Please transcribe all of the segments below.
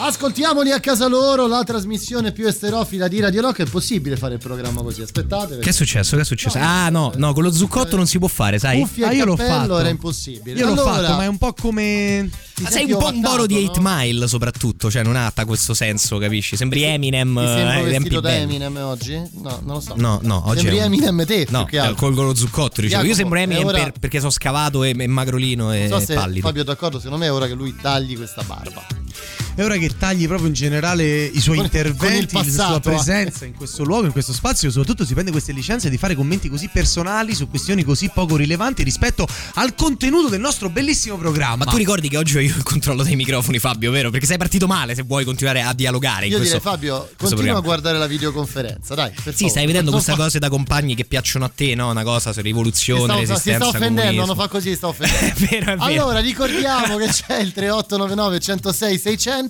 Ascoltiamoli a casa loro, la trasmissione più esterofila di Radio Rock. È possibile fare il programma così? Aspettate. perché- Che è successo? Che è successo? ah, no, no, con lo zuccotto non si può fare, sai? Cuffie Ah, io l'ho fatto. era impossibile. Io l'ho Allora, fatto, ma è un po' come. sei un po' un boro di ovattato, 8 no? Mile, soprattutto, cioè non ha questo senso, capisci? Sembri Eminem. Ti sembro eh, vestito da. Eminem oggi? No, non lo so. No, no, oggi Sembri un- Eminem te, No, più colgo lo zuccotto, dicevo. Io sembro Eminem ora- per- perché sono scavato e, e magrolino e Non so se pallido. Fabio d'accordo, secondo me è ora che lui tagli questa barba. È ora che tagli proprio in generale i suoi Con- con interventi, la passato, sua eh. presenza in questo luogo, in questo spazio. Soprattutto si prende queste licenze di fare commenti così personali su questioni così poco rilevanti rispetto al contenuto del nostro bellissimo programma. Ma tu ricordi che oggi ho io il controllo dei microfoni, Fabio, vero? Perché sei partito male se vuoi continuare a dialogare in Io questo direi Fabio, questo continua a programma. guardare la videoconferenza, dai. Per Sì, favore. stai vedendo queste fa- cose da compagni che piacciono a te, no? Una cosa su Si rivoluzione, sta, si resistenza, sta offendendo, comunismo. non fa così, sta offendendo. È vero, è vero. Allora, ricordiamo che c'è il 3899 106 600,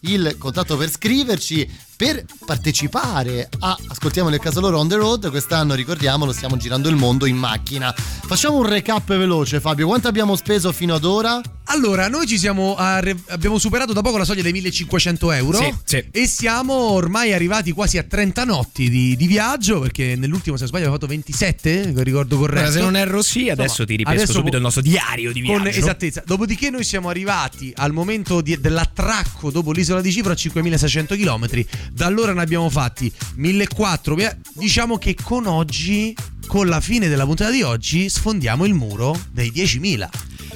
il contatto per scriverci, per partecipare a Ascoltiamoli a casa loro on the road. Quest'anno, ricordiamolo, stiamo girando il mondo in macchina. Facciamo un recap veloce, Fabio. Quanto abbiamo speso fino ad ora? Allora, noi ci siamo arri- abbiamo superato da poco la soglia dei 1500 euro Sì, sì. e siamo ormai arrivati quasi a 30 notti di, di viaggio perché nell'ultimo, se non sbaglio, abbiamo fatto 27, se ricordo corretto. Ora, se non erro sì, adesso ti ripesco adesso subito po- il nostro diario di viaggio. Con esattezza. Dopodiché noi siamo arrivati al momento di- dell'attracco dopo l'isola di Cipro a 5600 km. Da allora ne abbiamo fatti 1400. Diciamo che con oggi, con la fine della puntata di oggi, sfondiamo il muro dei 10.000.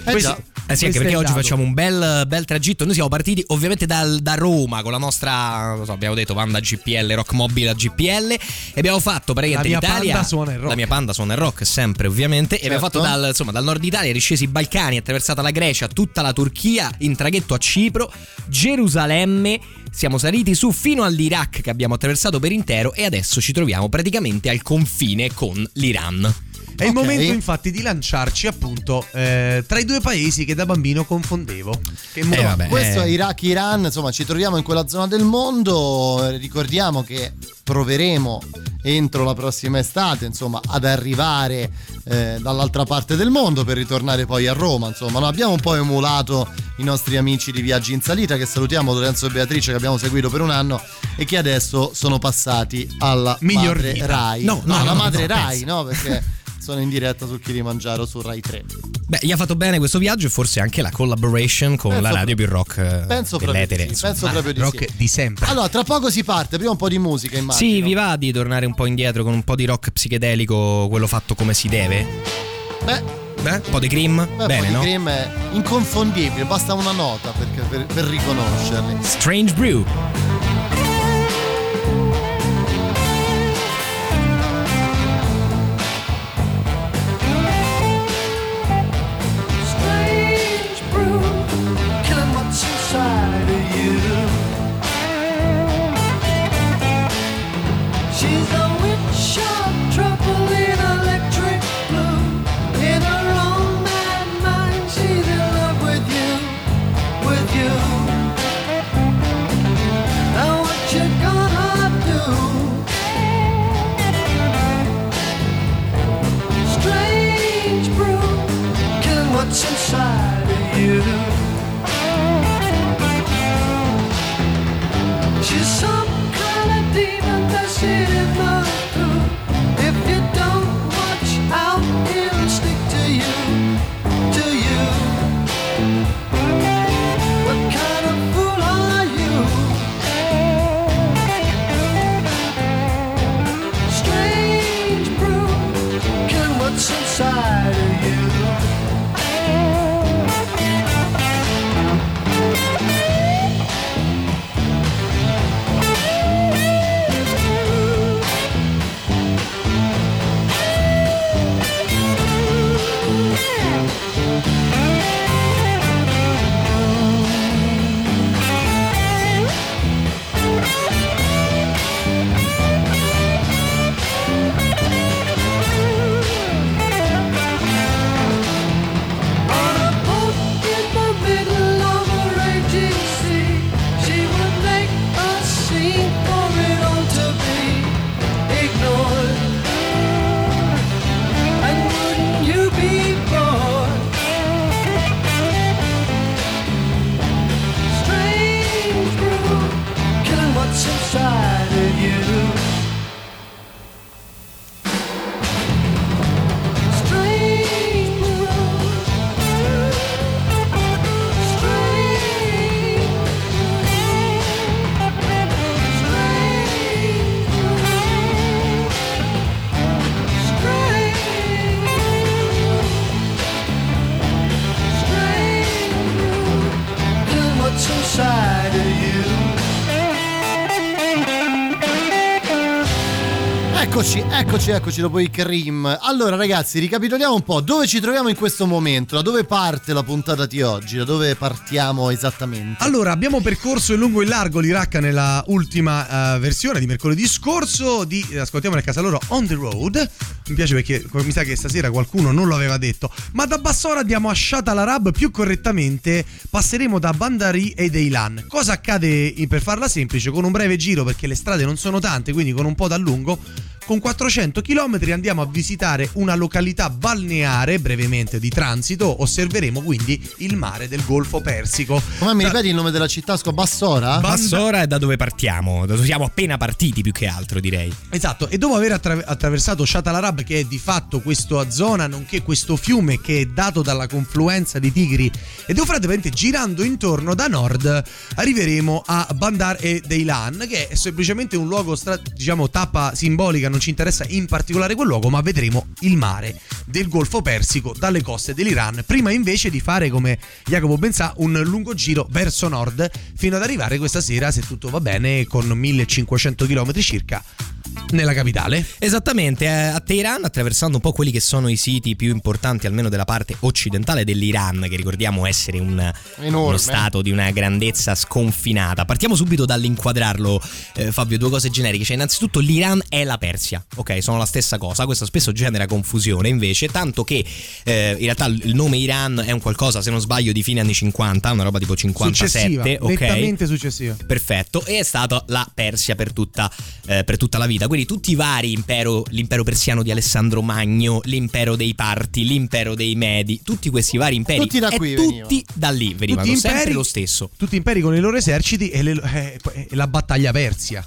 Eh già. Eh sì, anche perché oggi facciamo un bel, bel tragitto. Noi siamo partiti ovviamente dal- da Roma con la nostra, non so, abbiamo detto Panda GPL, Rock Mobile a GPL. E abbiamo fatto praticamente La mia l'Italia. Panda suona il rock. La mia Panda suona il rock, sempre ovviamente. E abbiamo Certo. fatto dal, insomma, dal nord Italia, riscesi i Balcani, attraversata la Grecia, tutta la Turchia, in traghetto a Cipro, Gerusalemme. Siamo saliti su fino all'Iraq che abbiamo attraversato per intero e adesso ci troviamo praticamente al confine con l'Iran. È il Ok. momento infatti di lanciarci appunto eh, tra i due paesi che da bambino confondevo. Che mo- Eh, vabbè. Questo eh. è Iraq, Iran, insomma ci troviamo in quella zona del mondo, Eh, ricordiamo che proveremo entro la prossima estate insomma ad arrivare eh, dall'altra parte del mondo per ritornare poi a Roma, insomma no? abbiamo un po' emulato i nostri amici di Viaggi in Salita che salutiamo Lorenzo e Beatrice che abbiamo seguito per un anno e che adesso sono passati alla Miglior madre vita. Rai, No, no, alla no, madre no, Rai, pensa. no? Perché sono in diretta su Kilimangiaro su Rai 3. Beh, gli ha fatto bene questo viaggio e forse anche la collaboration con Penso la radio più rock eh, Penso proprio dell'etere. di sì, penso proprio di rock sì. di sempre. Allora, tra poco si parte, prima un po' di musica, immagino. Sì, vi va di tornare un po' indietro con un po' di rock psichedelico, quello fatto come si deve? Beh, Beh, un po' di cream? beh Bene, no? Cream è inconfondibile, basta una nota perché- per, per riconoscerli. Strange Brew. Eccoci, eccoci, dopo il Cream. Allora ragazzi, ricapitoliamo un po'. Dove ci troviamo in questo momento? Da dove parte la puntata di oggi? Da dove partiamo esattamente? Allora, abbiamo percorso in lungo e in largo l'Iraq nella ultima eh, versione di mercoledì scorso di eh, Ascoltiamo nel casa loro On the Road. Mi piace perché mi sa che stasera qualcuno non lo aveva detto. Ma da Bassora andiamo a Shat al-Arab, più correttamente passeremo da Bandari e Deilan. Cosa accade in- per farla semplice? Con un breve giro perché le strade non sono tante, quindi con un po' da lungo. Con 400 km andiamo a visitare una località balneare brevemente di transito, osserveremo quindi il mare del Golfo Persico. Come mi ripeti il nome della città? Sco Bassora? Ba- Bassora è da dove partiamo, da dove siamo appena partiti più che altro direi. Esatto, e dopo aver attra- attraversato Shat al-Arab, che è di fatto questa zona, nonché questo fiume che è dato dalla confluenza di Tigri ed Eufrate, veramente girando intorno da nord, arriveremo a Bandar e Deilan, che è semplicemente un luogo, stra- diciamo, tappa simbolica, non ci interessa in particolare quel luogo, ma vedremo il mare del Golfo Persico dalle coste dell'Iran, prima invece di fare, come Jacopo ben sa, un lungo giro verso nord, fino ad arrivare questa sera, se tutto va bene, con 1500 km circa nella capitale. Esattamente, eh, a Teheran, attraversando un po' quelli che sono i siti più importanti, almeno della parte occidentale dell'Iran, che ricordiamo essere un, Enorme. uno stato di una grandezza sconfinata. Partiamo subito dall'inquadrarlo, eh, Fabio, due cose generiche. Cioè, innanzitutto l'Iran è la Persia, ok? Sono la stessa cosa. Questo spesso genera confusione, invece, tanto che eh, in realtà il nome Iran è un qualcosa, se non sbaglio, di fine anni 50, una roba tipo 57, successiva, ok? nettamente successiva. Perfetto, e è stata la Persia per tutta, eh, per tutta la vita. Quindi tutti i vari impero, l'impero persiano di Alessandro Magno, l'impero dei Parti, l'impero dei Medi, tutti questi vari imperi. Tutti da qui tutti venivano. da lì venivano, Tutti sempre imperi- lo stesso. Tutti imperi con i loro eserciti e, le- eh, e la battaglia persia.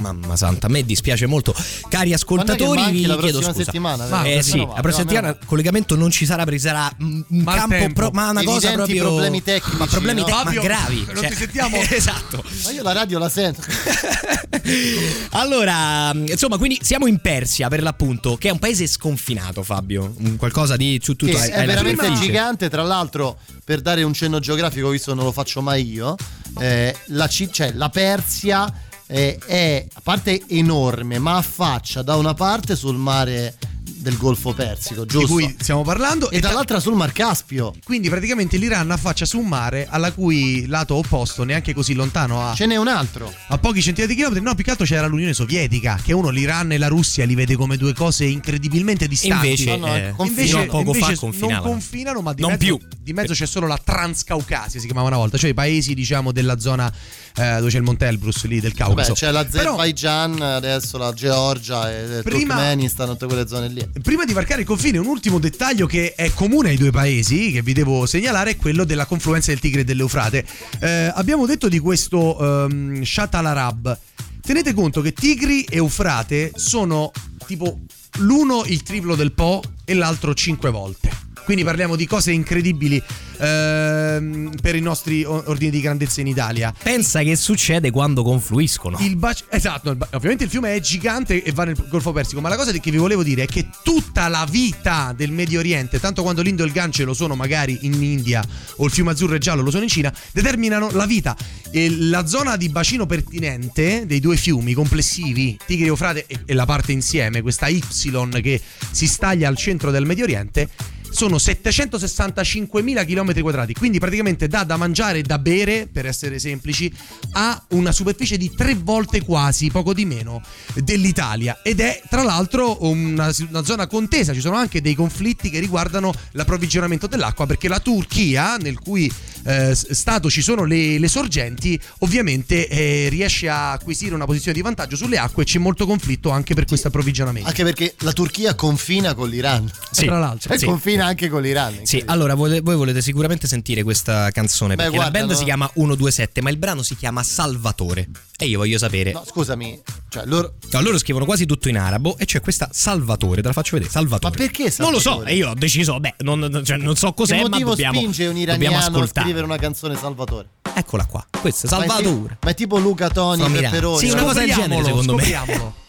Mamma santa, a me dispiace molto. Cari ascoltatori, vi la chiedo prossima scusa. settimana, Ma-? Eh sì, No, la prossima settimana il collegamento non ci sarà perché sarà un campo, pro- ma una cosa Evidenti proprio. problemi tecnici, ma problemi no? tec- ma Fabio, gravi. non ti sentiamo? esatto. Ma io la radio la sento. allora, insomma, quindi siamo in Persia per l'appunto, che è un paese sconfinato, Fabio. Un qualcosa di su tutto che hai- è hai la veramente superficie. gigante. Tra l'altro, per dare un cenno geografico, visto non lo faccio mai io, eh, la, ci- cioè, la Persia eh, è a parte enorme, ma affaccia da una parte sul mare del Golfo Persico, Di giusto? cui stiamo parlando. e tra- dall'altra sul Mar Caspio. Quindi praticamente l'Iran affaccia su un mare alla cui lato opposto, neanche così lontano, a, Ce n'è un altro. a pochi centinaia di chilometri. No, più che altro c'era l'Unione Sovietica, che uno l'Iran e la Russia li vede come due cose incredibilmente distanti. Invece, No, no, eh, confino. fino a poco fa invece confinavano. non confinano, ma di Non mezzo, più. di mezzo c'è solo la Transcaucasia, si chiamava una volta, cioè i paesi, diciamo, della zona eh, dove c'è il Monte Elbrus lì del Caucaso. Vabbè, c'è l'Azerbaijan, adesso la Georgia e il Prima- Turkmenistan, tutte quelle zone lì. Prima di varcare il confine, un ultimo dettaglio che è comune ai due paesi, che vi devo segnalare, è quello della confluenza del Tigre e dell'Eufrate. Eh, abbiamo detto di questo ehm, Shat al-Arab. Tenete conto che Tigri e Eufrate sono tipo l'uno il triplo del Po e l'altro cinque volte. Quindi parliamo di cose incredibili ehm, per i nostri ordini di grandezza in Italia. Pensa che succede quando confluiscono. Il bac- esatto, il ba- ovviamente il fiume è gigante e va nel Golfo Persico, ma la cosa che vi volevo dire è che tutta la vita del Medio Oriente, tanto quando l'Indo e il Gange lo sono magari in India o il fiume azzurro e giallo lo sono in Cina, determinano la vita. E la zona di bacino pertinente dei due fiumi complessivi, Tigri e Eufrate e la parte insieme, questa Y che si staglia al centro del Medio Oriente, sono 765.000 km quadrati, quindi praticamente dà da mangiare e da bere, per essere semplici, a una superficie di tre volte quasi, poco di meno, dell'Italia. Ed è tra l'altro una, una zona contesa, ci sono anche dei conflitti che riguardano l'approvvigionamento dell'acqua, perché la Turchia, nel cui eh, stato ci sono le, le sorgenti, ovviamente eh, riesce a acquisire una posizione di vantaggio sulle acque e c'è molto conflitto anche per questo approvvigionamento. Anche perché la Turchia confina con l'Iran. Sì, tra l'altro. Cioè, sì. confina anche con l'Iran. Sì, allora voi, voi volete sicuramente sentire questa canzone Beh, perché guarda, la band no. si chiama 127, ma il brano si chiama Salvatore. E io voglio sapere. No, scusami, cioè loro No, loro scrivono quasi tutto in arabo e c'è questa Salvatore, te la faccio vedere. Salvatore. Ma perché Non lo so, Salvatore? e io ho deciso, beh, non, cioè, non so che cos'è, ma motivo dobbiamo, spinge un dobbiamo iraniano a scrivere una canzone Salvatore? Eccola qua, questo è Ma è ti- Salvatore. Ma è tipo Luca Toni e. Pepperoni. Sì, una cosa del genere, secondo me.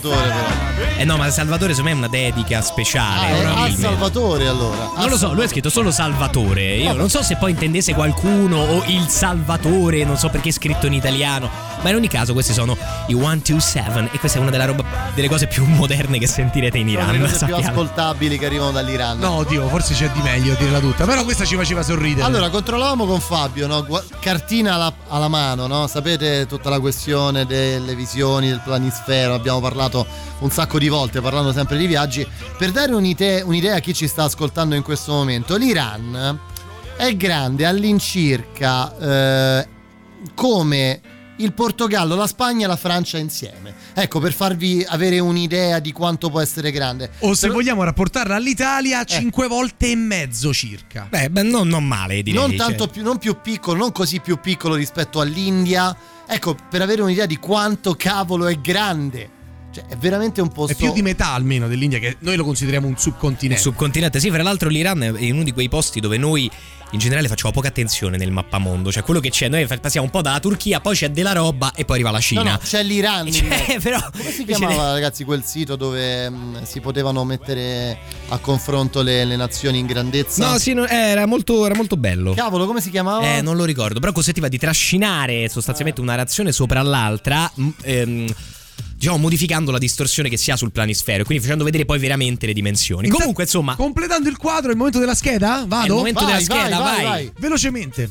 Salvatore però. Eh no, ma Salvatore secondo me è una dedica speciale. Ah, è a probabilmente. Salvatore allora. Non lo so, lui ha scritto solo Salvatore. Io non so se poi intendesse qualcuno o il Salvatore, non so perché è scritto in italiano. Ma in ogni caso, questi sono i 127 e questa è una della roba, delle cose più moderne che sentirete in Sono le Iran. cose più sappiamo. ascoltabili che arrivano dall'Iran. No, oddio, forse c'è di meglio a dirla tutta. Però questa ci faceva sorridere. Allora, controllavamo con Fabio, no? Cartina alla, alla mano, no? Sapete tutta la questione delle visioni del planisfero, abbiamo parlato un sacco di volte parlando sempre di viaggi. Per dare un'idea, un'idea a chi ci sta ascoltando in questo momento, l'Iran è grande all'incirca eh, come il Portogallo, la Spagna e la Francia insieme. Ecco, per farvi avere un'idea di quanto può essere grande. o se Però- vogliamo rapportarla all'Italia, Eh. cinque volte e mezzo circa. Beh, beh, non, non male, direi. non cioè. tanto più, non più piccolo, non così più piccolo rispetto all'India. Ecco, per avere un'idea di quanto cavolo è grande. Cioè, è veramente un posto. È più di metà almeno dell'India, che noi lo consideriamo un Il subcontinente. subcontinente, sì, fra l'altro l'Iran è uno di quei posti dove noi in generale facciamo poca attenzione nel mappamondo, cioè quello che c'è, noi passiamo un po' dalla Turchia, poi c'è della roba e poi arriva la No, Cina. no, c'è l'Iran. Cioè, però Come si chiamava, ragazzi, quel sito dove mh, si potevano mettere a confronto le, le nazioni in grandezza? No, sì, no, eh, era, molto, era molto bello. Cavolo, come si chiamava? Eh, non lo ricordo, però consentiva di trascinare sostanzialmente una reazione sopra l'altra. m- ehm, Diciamo, modificando la distorsione che si ha sul planisfero, quindi facendo vedere poi veramente le dimensioni. Comunque, insomma, Completando il quadro, è il momento della scheda? è il Vado? momento Vai, della scheda, vai, vai. vai, vai. Velocemente.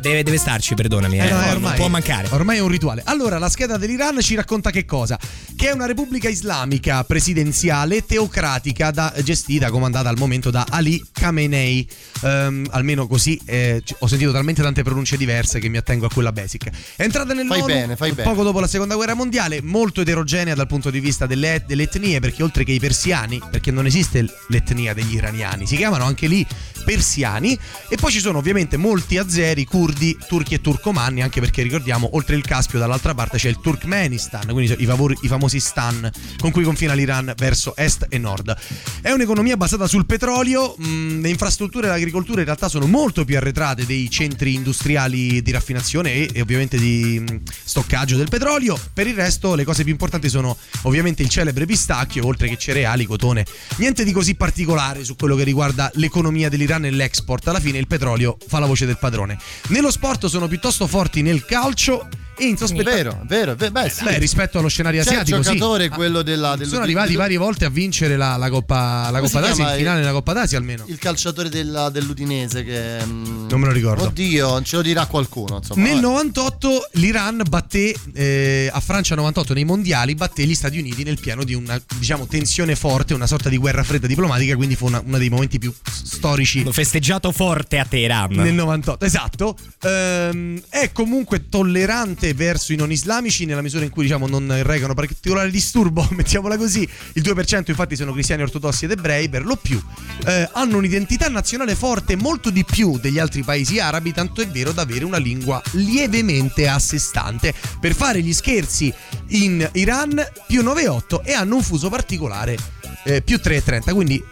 Eh, Deve, deve starci, perdonami, eh, Eh, no, eh, non ormai, può mancare. Ormai è un rituale. Allora, la scheda dell'Iran ci racconta che cosa? Che è una repubblica islamica presidenziale teocratica da- gestita, comandata al momento da Ali Khamenei. Ehm, almeno così eh, ho sentito talmente tante pronunce diverse che mi attengo a quella basic. È entrata nel Fai bene, fai bene. poco dopo la seconda guerra mondiale, molto eterogenea dal punto di vista delle, delle etnie, perché oltre che i persiani, perché non esiste l'etnia degli iraniani, si chiamano anche lì persiani, e poi ci sono ovviamente molti azeri, curdi, turchi e turcomanni, anche perché ricordiamo, oltre il Caspio dall'altra parte c'è il Turkmenistan, quindi i, favori- i famosi stan con cui confina l'Iran verso est e nord. È un'economia basata sul petrolio, mh, le infrastrutture e l'agricoltura in realtà sono molto più arretrate dei centri industriali di raffinazione e, e ovviamente di mh, stoccaggio del petrolio. Per il resto le cose più importanti sono ovviamente il celebre pistacchio, oltre che cereali, cotone. Niente di così particolare su quello che riguarda l'economia dell'Iran e l'export. Alla fine il petrolio fa la voce del padrone. Nello sport sono piuttosto forti nel calcio insospettabili. Vero, vero, ve- beh, sì. Beh, rispetto allo scenario C'è il asiatico, sì. giocatore, Ah, quello della. dello- sono arrivati varie volte a vincere la, la Coppa, la Coppa d'Asia, in il- finale della Coppa d'Asia almeno. Il calciatore della- dell'Udinese che. mm, Non me lo ricordo. Oddio, ce lo dirà qualcuno. Insomma, Nel vabbè. 98 l'Iran batté eh, a Francia 98 nei mondiali batté gli Stati Uniti nel pieno di una diciamo tensione forte, una sorta di guerra fredda diplomatica, quindi fu una- uno dei momenti più storici Hanno festeggiato forte a Teheran. nel 98. Esatto. Ehm, è comunque tollerante verso i non islamici nella misura in cui diciamo non recano particolare disturbo, mettiamola così. Il 2% infatti sono cristiani ortodossi ed ebrei per lo più. Eh, hanno un'identità nazionale forte molto di più degli altri paesi arabi, tanto è vero da avere una lingua lievemente a sé stante. Per fare gli scherzi in Iran più 9,8 e hanno un fuso particolare eh, più 3,30, quindi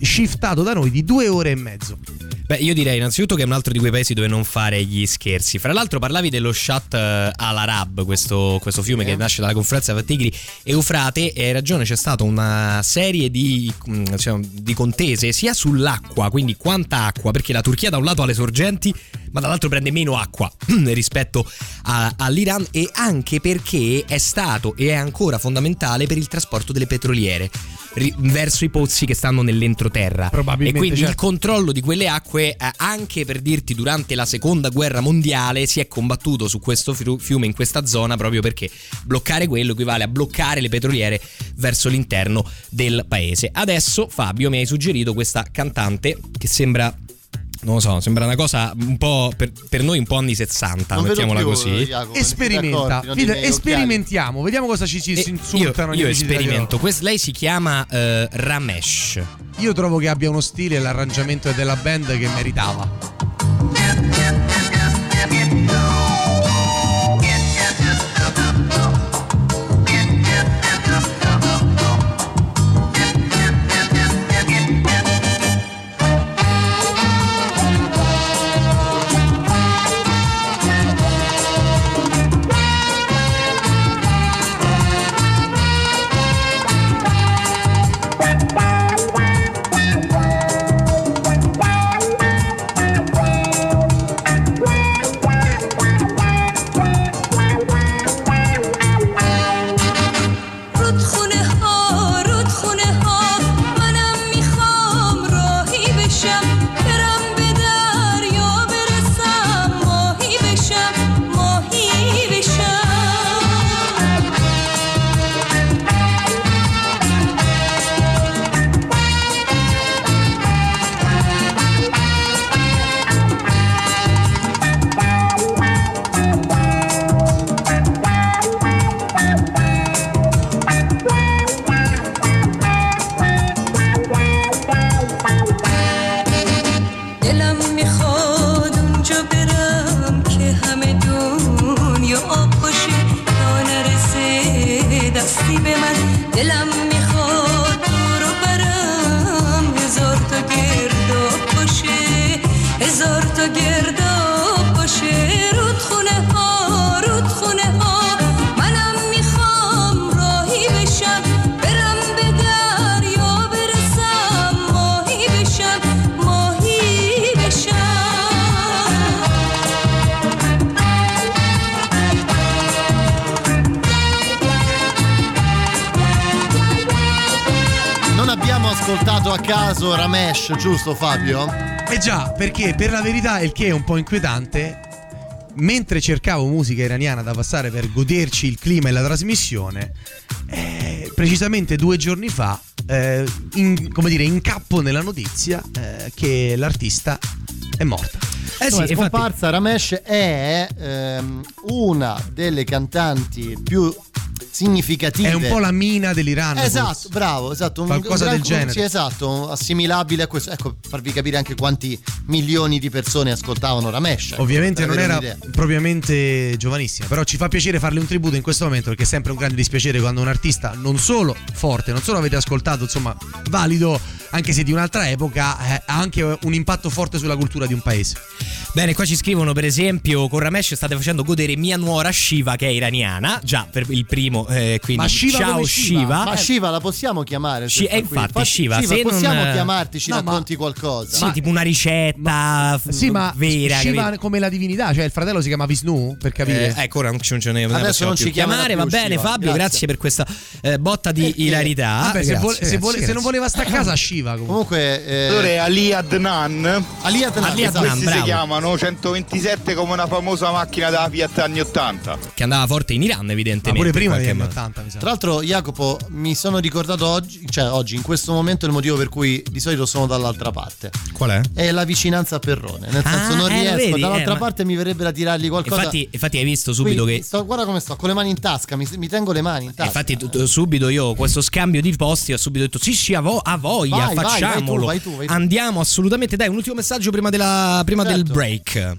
shiftato da noi di due ore e mezzo. Beh, io direi innanzitutto che è un altro di quei paesi dove non fare gli scherzi. Fra l'altro parlavi dello Shat eh, al-Arab, questo, questo fiume che nasce dalla confluenza tra Tigri e Eufrate, e hai ragione, c'è stata una serie di, diciamo, di contese sia sull'acqua, quindi quanta acqua, perché la Turchia da un lato ha le sorgenti, ma dall'altro prende meno acqua rispetto a- all'Iran e anche perché è stato e è ancora fondamentale per il trasporto delle petroliere ri- verso i pozzi che stanno nell'entroterra. Probabilmente, E quindi il certo. controllo di quelle acque, eh, anche per dirti, durante la seconda guerra mondiale si è combattuto su questo fiu- fiume in questa zona proprio perché bloccare quello equivale a bloccare le petroliere verso l'interno del paese. Adesso, Fabio, mi hai suggerito questa cantante che sembra. Non lo so, sembra una cosa un po' per, per noi un po' anni 60, Non mettiamola più, così. Jacopo, ti Esperimenta, accorgi, non Fide, ti miei occhiali. sperimentiamo, vediamo cosa ci, ci E si insultano. io, gli io esperimento. Quest- lei si chiama eh, Ramesh. Io trovo che abbia uno stile e l'arrangiamento della band che meritava. Caso Ramesh, giusto Fabio? Eh già, perché per la verità il che è un po' inquietante, mentre cercavo musica iraniana da passare per goderci il clima e la trasmissione, eh, precisamente due giorni fa, eh, in- come dire, incappo nella notizia eh, che l'artista è morta. Eh sì, è infatti, scomparsa Ramesh è ehm, una delle cantanti più significative. È un po' la mina dell'Iran. Esatto, forse. bravo, esatto. Un, Qualcosa un gran- del genere. Sì, esatto, assimilabile a questo. Ecco, farvi capire anche quanti milioni di persone ascoltavano Ramesh. ecco, Ovviamente non era un'idea. propriamente giovanissima, però ci fa piacere farle un tributo in questo momento perché è sempre un grande dispiacere quando un artista non solo forte, non solo avete ascoltato, insomma, valido, anche se di un'altra epoca, eh, ha anche un impatto forte sulla cultura di un paese. Bene, qua ci scrivono per esempio con Ramesh state facendo godere mia nuora Shiva che è iraniana, già per il primo, eh, quindi Ma Shiva ciao Shiva. Shiva? Ma Shiva la possiamo chiamare? Shi- questa eh, qui? infatti, Fa- Shiva, se possiamo non- chiamarti, ci No, ma- racconti qualcosa. Sì, tipo una ricetta f- Sì, ma vera. Shiva capito? come la divinità, cioè il fratello si chiama Vishnu, per capire. Eh, ecco, ora non ce ne non ne Adesso possiamo non ci chiamare. più Va bene, Shiva, Fabio, grazie. grazie. per questa eh, botta di Perché? ilarità. Vabbè, se, Grazie, vuole- se vuole- se non voleva sta a casa, Shiva comunque. Comunque, eh, Allora è Ali Adnan. Ali Adnan, Ali esatto. Adnan. Questi bravo. si chiamano 127 come una famosa macchina della Fiat anni 80. Che andava forte in Iran, Ma evidentemente. pure prima degli anni modo. 80, mi sa. Tra l'altro, Jacopo, mi sono ricordato oggi, cioè oggi, in questo momento, il motivo per cui di solito sono dall'altra parte. Qual è? È la vicinanza a Perrone. Nel Ah, senso, non eh, riesco. vedi, dall'altra eh, ma- parte mi verrebbe da tirargli qualcosa. Infatti, infatti hai visto subito Qui che sto- guarda come sto, con le mani in tasca, mi, mi tengo le mani in tasca. Infatti, tu- tu- subito io questo scambio di posti ho subito detto: Sì, sì, a, vo- a voglia, Vai, vai, vai tu, facciamolo. vai tu, vai tu. Andiamo assolutamente. Dai, un ultimo messaggio prima, della- prima del Certo. break.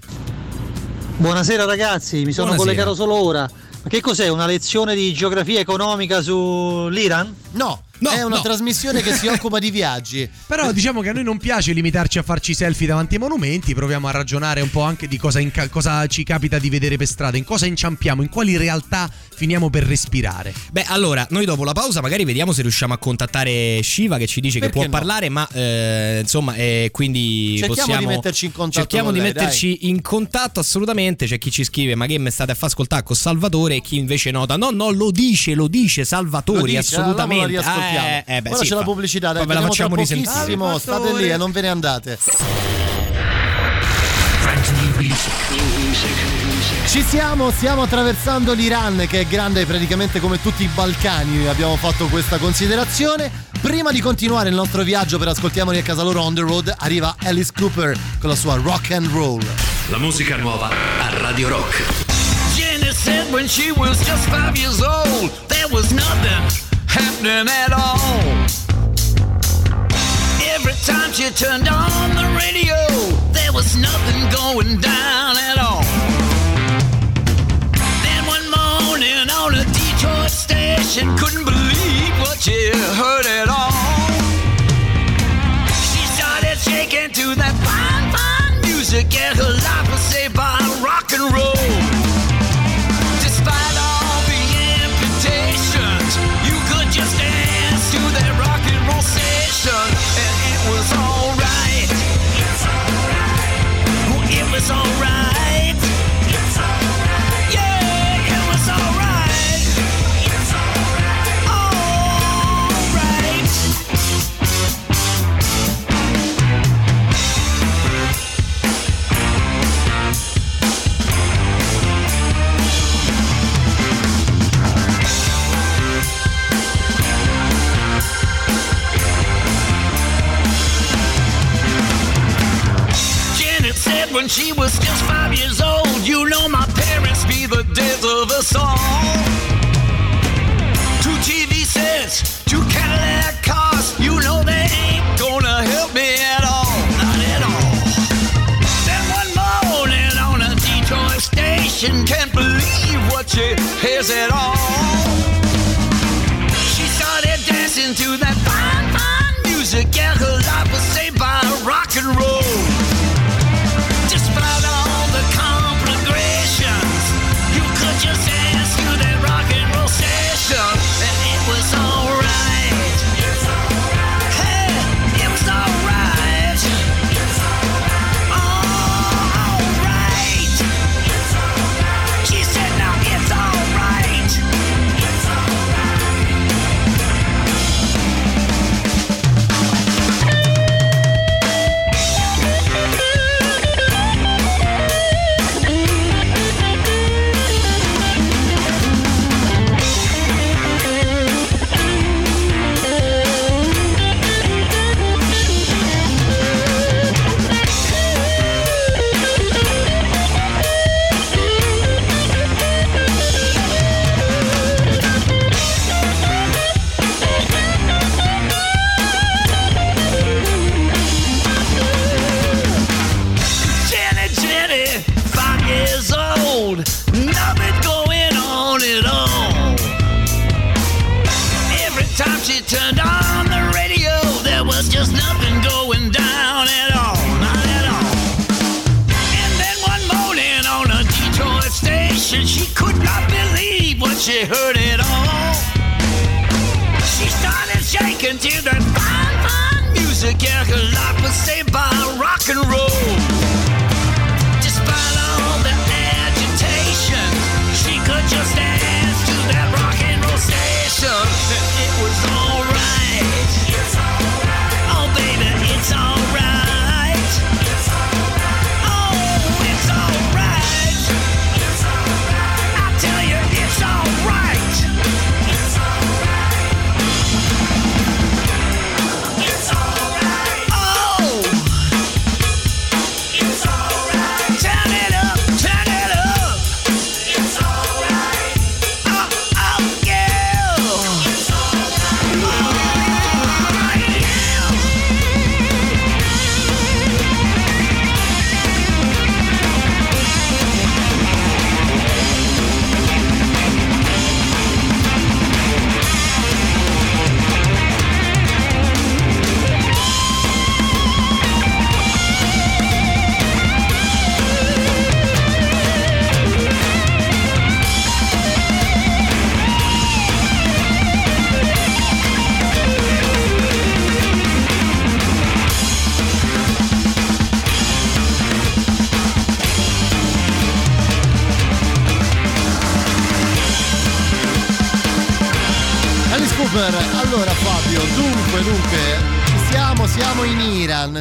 Buonasera ragazzi, mi sono Buonasera. collegato solo ora. Ma che cos'è? Una lezione di geografia economica sull'Iran? No, No, è una no. trasmissione che si occupa di viaggi. Però diciamo che a noi non piace limitarci a farci selfie davanti ai monumenti, proviamo a ragionare un po' anche di cosa, inca- cosa ci capita di vedere per strada, in cosa inciampiamo, in quali realtà finiamo per respirare. Beh, allora, noi dopo la pausa magari vediamo se riusciamo a contattare Shiva che ci dice Perché che può no? parlare, ma eh, insomma, eh, quindi Cerchiamo possiamo... di metterci in contatto Cerchiamo con di lei, metterci in contatto assolutamente. C'è chi ci scrive, ma che me state a far ascoltare con Salvatore e chi invece nota, no, no, lo dice, lo dice Salvatore, Lo dice, assolutamente. La riascoltiamo. Eh, eh, beh, Ora sì, c'è la fa- pubblicità, dai, ve la facciamo risentire. pochissimo, state lì e non ve ne andate. Ci siamo, stiamo attraversando l'Iran che è grande praticamente come tutti i Balcani, abbiamo fatto questa considerazione. Prima di continuare il nostro viaggio per ascoltiamoli a casa loro on the road, arriva Alice Cooper con la sua rock and roll. La musica nuova a Radio Rock. Jenny said when she was just five years old, there was nothing happening at all. Every time she turned on the radio, there was nothing going down at all. Then one morning on a Detroit station, couldn't believe what she heard at all. She started shaking to that fine, fine music, and her life was saved by rock and roll.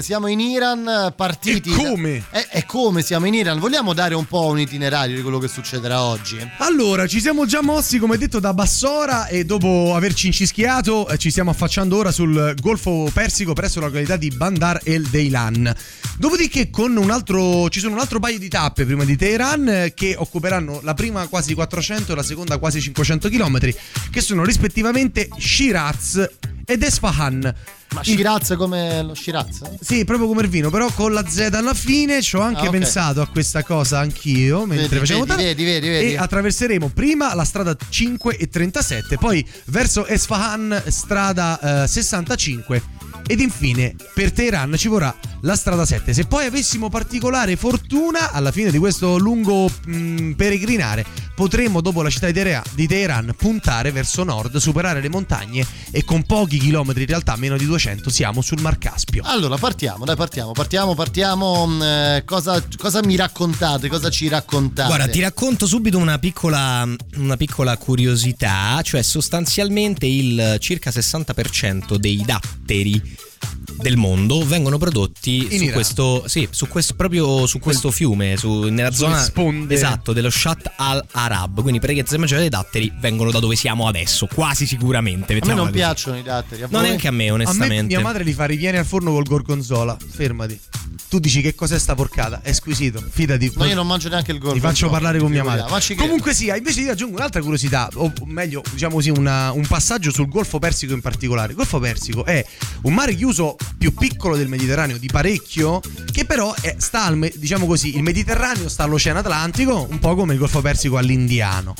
Siamo in Iran partiti. E come? E, e come siamo in Iran? Vogliamo dare un po' un itinerario di quello che succederà oggi? Allora, ci siamo già mossi, come detto, da Bassora e dopo averci incischiato eh, ci stiamo affacciando ora sul Golfo Persico presso la località di Bandar el Deilan. Dopodiché con un altro, ci sono un altro paio di tappe prima di Teheran eh, che occuperanno la prima quasi 400 e la seconda quasi 500 km, che sono rispettivamente Shiraz ed Esfahan. Ma Shiraz come lo Shiraz? Sì, proprio come il vino, però con la Z alla fine ci ho anche Ah, ok. pensato a questa cosa anchio mentre Vedi, facciamo vedi, vedi, vedi, vedi. e attraverseremo prima la strada 5 e 37, poi verso Esfahan strada eh, 65 ed infine per Teheran ci vorrà la strada 7. Se poi avessimo particolare fortuna alla fine di questo lungo mh, peregrinare potremmo dopo la città di Teheran, di Teheran puntare verso nord, superare le montagne e con pochi chilometri in realtà meno di 200 siamo sul Mar Caspio. Allora, partiamo, dai, partiamo, partiamo, partiamo. mm, eh, cosa, cosa mi raccontate? Cosa ci raccontate? Guarda, ti racconto subito una piccola, una piccola curiosità, cioè sostanzialmente il circa 60% dei datteri del mondo vengono prodotti In su Iran. questo, sì, su questo proprio su questo fiume, su- nella Sulle zona sponde. esatto dello Shat al-Arab. Quindi praticamente la maggiore dei datteri vengono da dove siamo adesso, quasi sicuramente. a me non così. piacciono i datteri. a No, voi? neanche a me, A me onestamente. mia madre li fa rivieni al forno col gorgonzola. Fermati. Tu dici che cos'è sta porcata? È squisito. Fidati. Ma io non mangio neanche il Ti gorgonzola. faccio parlare con mia madre. Comunque sia, invece ti aggiungo un'altra curiosità, o meglio, diciamo così, una- un passaggio sul Golfo Persico in particolare. Il Golfo Persico è un mare chiuso più piccolo del Mediterraneo di parecchio, che però è- sta al, diciamo così, il Mediterraneo sta all'Oceano Atlantico, un po' come il Golfo Persico all'Indiano.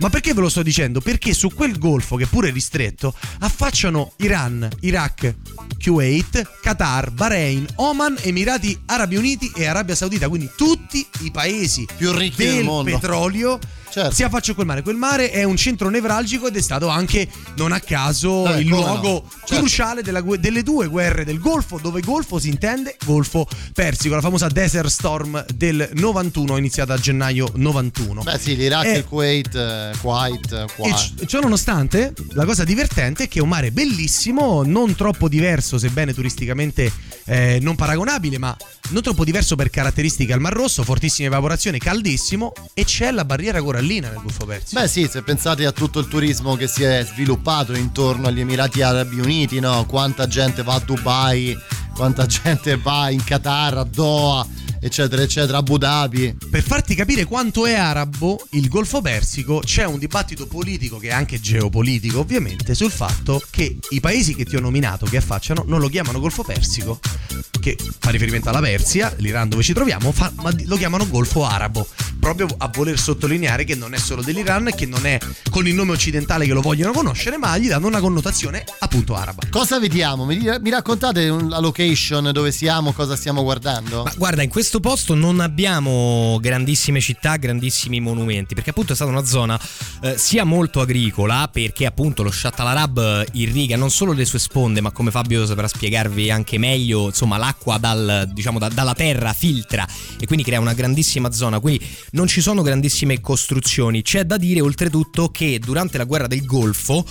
Ma perché ve lo sto dicendo? Perché su quel golfo, che pure è ristretto, affacciano Iran, Iraq, Kuwait, Qatar, Bahrain, Oman, Emirati Arabi Uniti e Arabia Saudita, quindi tutti i paesi Più ricchi del del mondo. petrolio Certo. si affaccia a quel mare. Quel mare è un centro nevralgico ed è stato anche, non a caso, Eh, il luogo no? Certo. cruciale della delle due guerre del Golfo, dove Golfo si intende Golfo Persico, la famosa Desert Storm del 91, iniziata a gennaio 91. Beh sì, l'Iraq, Eh, il Kuwait, eh, Kuwait, eh, qua. e ciò nonostante, la cosa divertente è che è un mare bellissimo, non troppo diverso, sebbene turisticamente eh, non paragonabile, ma non troppo diverso per caratteristiche al Mar Rosso, fortissima evaporazione, caldissimo e c'è la barriera corallina nel Golfo Persico. Beh sì, se pensate a tutto il turismo che si è sviluppato intorno agli Emirati Arabi Uniti, no? Quanta gente va a Dubai, quanta gente va in Qatar, a Doha eccetera, eccetera, Abu Dhabi. Per farti capire quanto è arabo il Golfo Persico, c'è un dibattito politico che è anche geopolitico, ovviamente, sul fatto che i paesi che ti ho nominato che affacciano non lo chiamano Golfo Persico, che fa riferimento alla Persia, l'Iran dove ci troviamo, fa- ma lo chiamano Golfo Arabo, proprio a voler sottolineare che non è solo dell'Iran e che non è con il nome occidentale che lo vogliono conoscere, ma gli danno una connotazione appunto araba. Cosa vediamo? Mi, mi raccontate la location dove siamo, cosa stiamo guardando? Ma guarda, in questo posto non abbiamo grandissime città, grandissimi monumenti, perché appunto è stata una zona eh, sia molto agricola, perché appunto lo Shat al-Arab eh, irriga non solo le sue sponde, ma come Fabio saprà spiegarvi anche meglio, insomma l'acqua dal, diciamo, da- dalla terra filtra e quindi crea una grandissima zona, quindi non ci sono grandissime costruzioni. C'è da dire oltretutto che durante la guerra del Golfo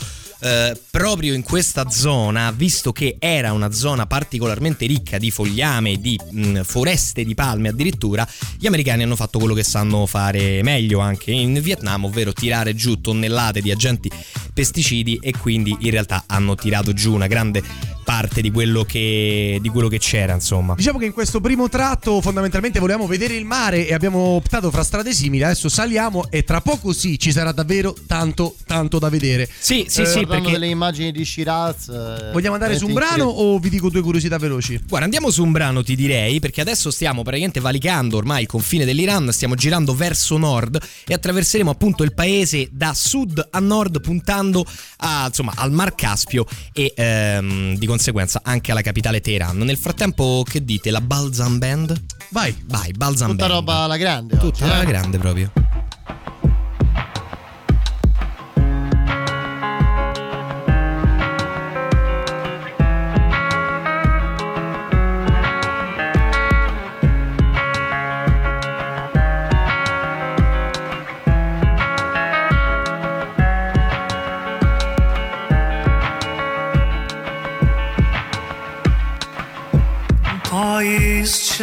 eh, proprio in questa zona, visto che era una zona particolarmente ricca di fogliame, di mh, foreste di palme addirittura, gli americani hanno fatto quello che sanno fare meglio anche in Vietnam, ovvero tirare giù tonnellate di agenti pesticidi e quindi in realtà hanno tirato giù una grande parte di quello che, di quello che c'era, insomma. Diciamo che in questo primo tratto fondamentalmente volevamo vedere il mare e abbiamo optato fra strade simili, adesso saliamo e tra poco sì ci sarà davvero tanto tanto da vedere. Sì, sì, Eh, sì, Guardando perché delle immagini di Shiraz. eh, Vogliamo andare su un brano o vi dico due curiosità veloci? Guarda, andiamo su un brano, ti direi, perché adesso stiamo praticamente valicando ormai il confine dell'Iran, stiamo girando verso nord e attraverseremo appunto il paese da sud a nord, puntando a, insomma, al Mar Caspio e ehm, di conseguenza anche alla capitale Teheran. Nel frattempo, che dite? La Balzan Band? Vai. Vai, Balzan Tutta Band. roba alla grande. Tutta oggi, eh? alla grande proprio.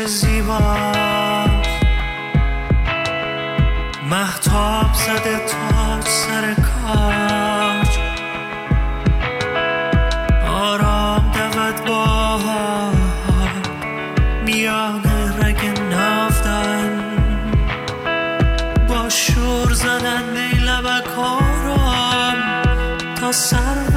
چه زیباست. محتاب زده تاج سر کاج. آرام دود باد میان رگ نافتن. با شور زدن می لبک آرام تا سر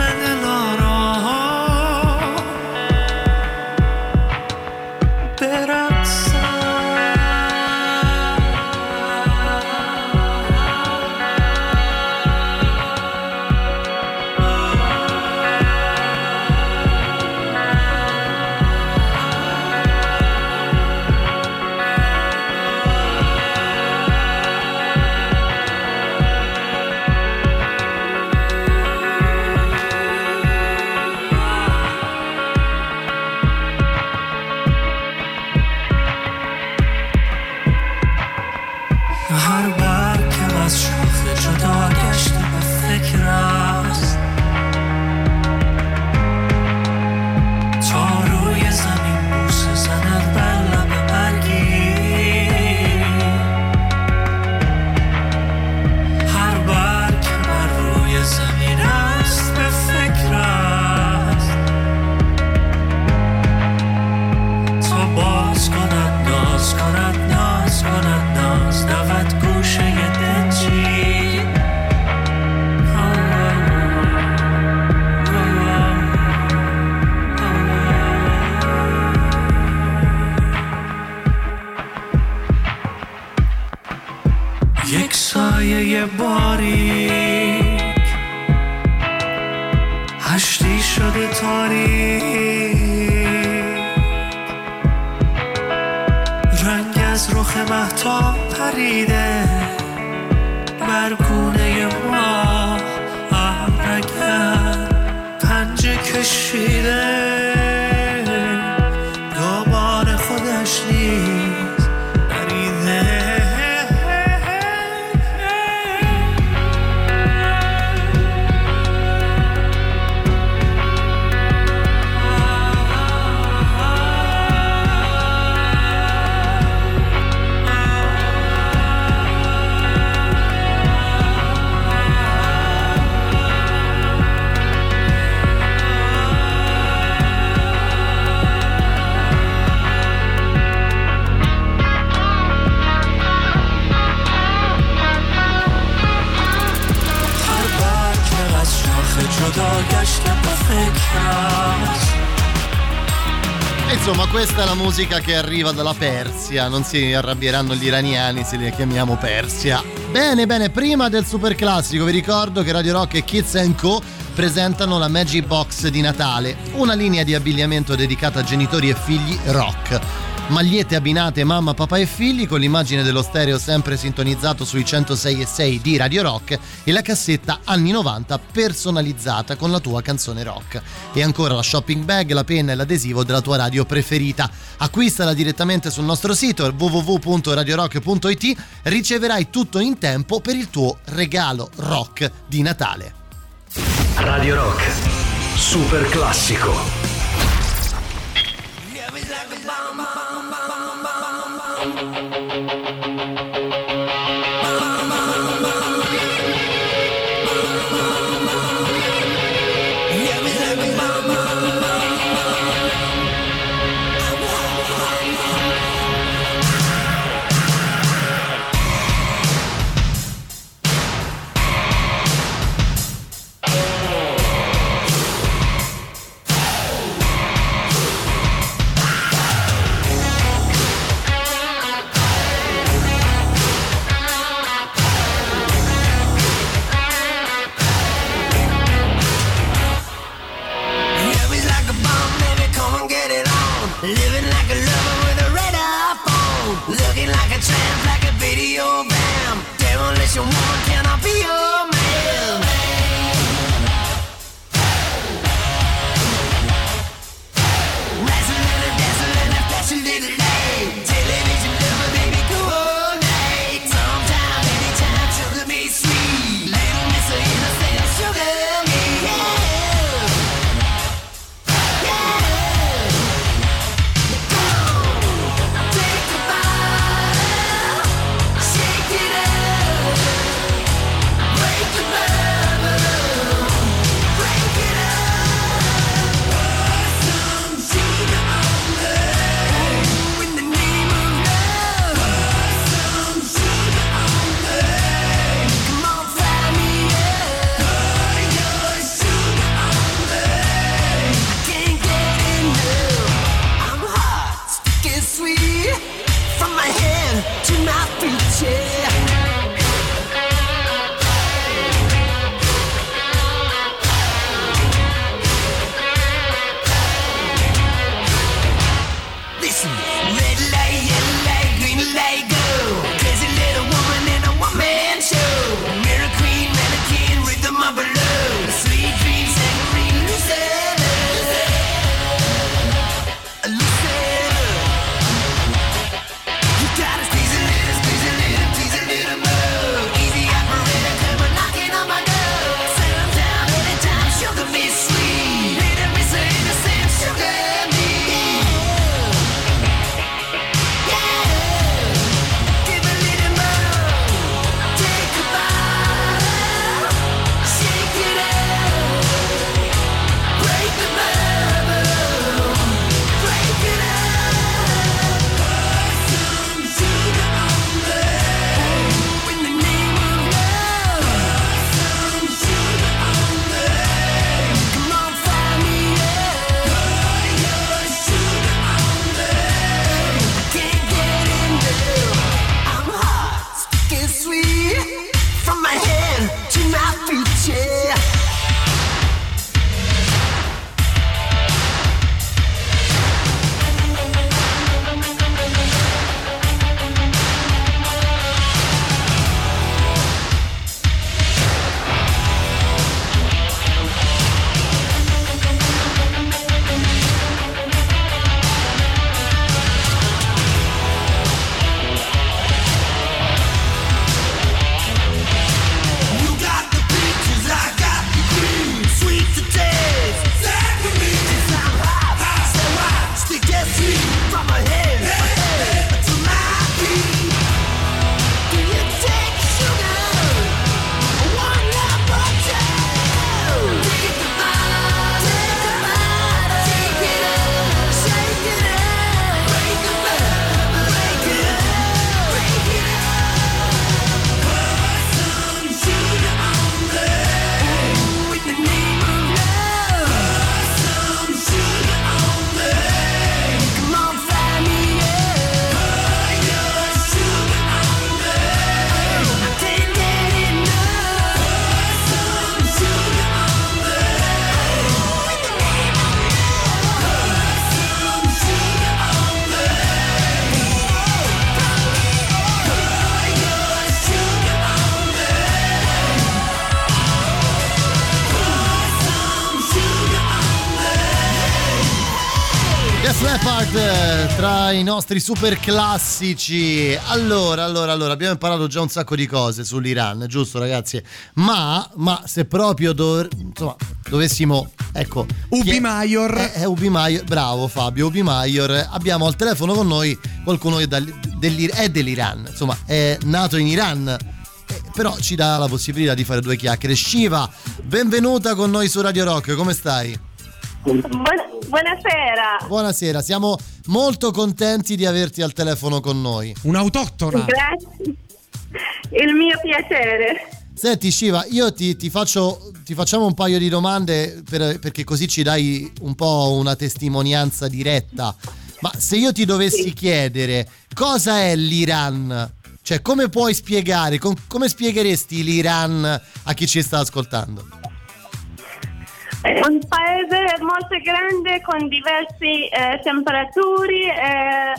musica che arriva dalla Persia. Non si arrabbieranno gli iraniani se li chiamiamo Persia. Bene, bene, prima del super classico vi ricordo che Radio Rock e Kids Co presentano la Magic Box di Natale, una linea di abbigliamento dedicata a genitori e figli rock. Magliette abbinate mamma, papà e figli con l'immagine dello stereo sempre sintonizzato sui 106 e 6 di Radio Rock e la cassetta anni 90 personalizzata con la tua canzone rock. E ancora la shopping bag, la penna e l'adesivo della tua radio preferita. Acquistala direttamente sul nostro sito www.radiorock.it, riceverai tutto in tempo per il tuo regalo rock di Natale. Radio Rock. Super classico. Música i nostri super classici. Allora, allora, allora, abbiamo imparato già un sacco di cose sull'Iran, giusto ragazzi? Ma, ma se proprio dov- insomma, dovessimo, ecco... Ubi Maior. Eh, eh, Ubi Maior, bravo Fabio, Ubi Maior. Abbiamo al telefono con noi qualcuno che dal- dell'Ir- è dell'Iran, insomma, è nato in Iran. eh, Però ci dà la possibilità di fare due chiacchiere. Shiva, benvenuta con noi su Radio Rock, come stai? Buona- buonasera. Buonasera, siamo molto contenti di averti al telefono con noi. Un'autoctona. Grazie. Il mio piacere. Senti Shiva, io ti, ti faccio, ti facciamo un paio di domande per- perché così ci dai un po' una testimonianza diretta. Ma se io ti dovessi chiedere cosa è l'Iran, cioè come puoi spiegare, com- come spiegheresti l'Iran a chi ci sta ascoltando? È un paese molto grande con diverse eh, temperature. eh,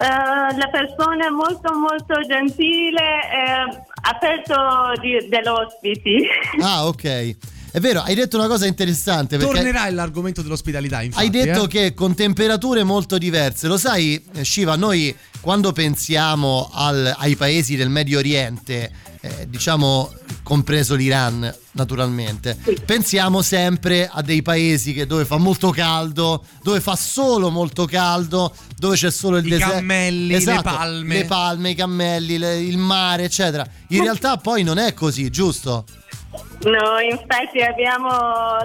eh, la persona è molto molto gentile, eh, aperto di- degli ospiti. Ah, ok. È vero, hai detto una cosa interessante perché Tornerà l'argomento dell'ospitalità, infatti. Hai detto eh? che con temperature molto diverse, lo sai eh, Shiva, noi quando pensiamo al- ai paesi del Medio Oriente, eh, diciamo compreso l'Iran naturalmente, pensiamo sempre a dei paesi che- dove fa molto caldo, dove fa solo molto caldo, dove c'è solo il I deserto. cammelli, le Esatto, palme. Le palme, i cammelli, le- il mare, eccetera. In realtà poi non è così, giusto? No, infatti abbiamo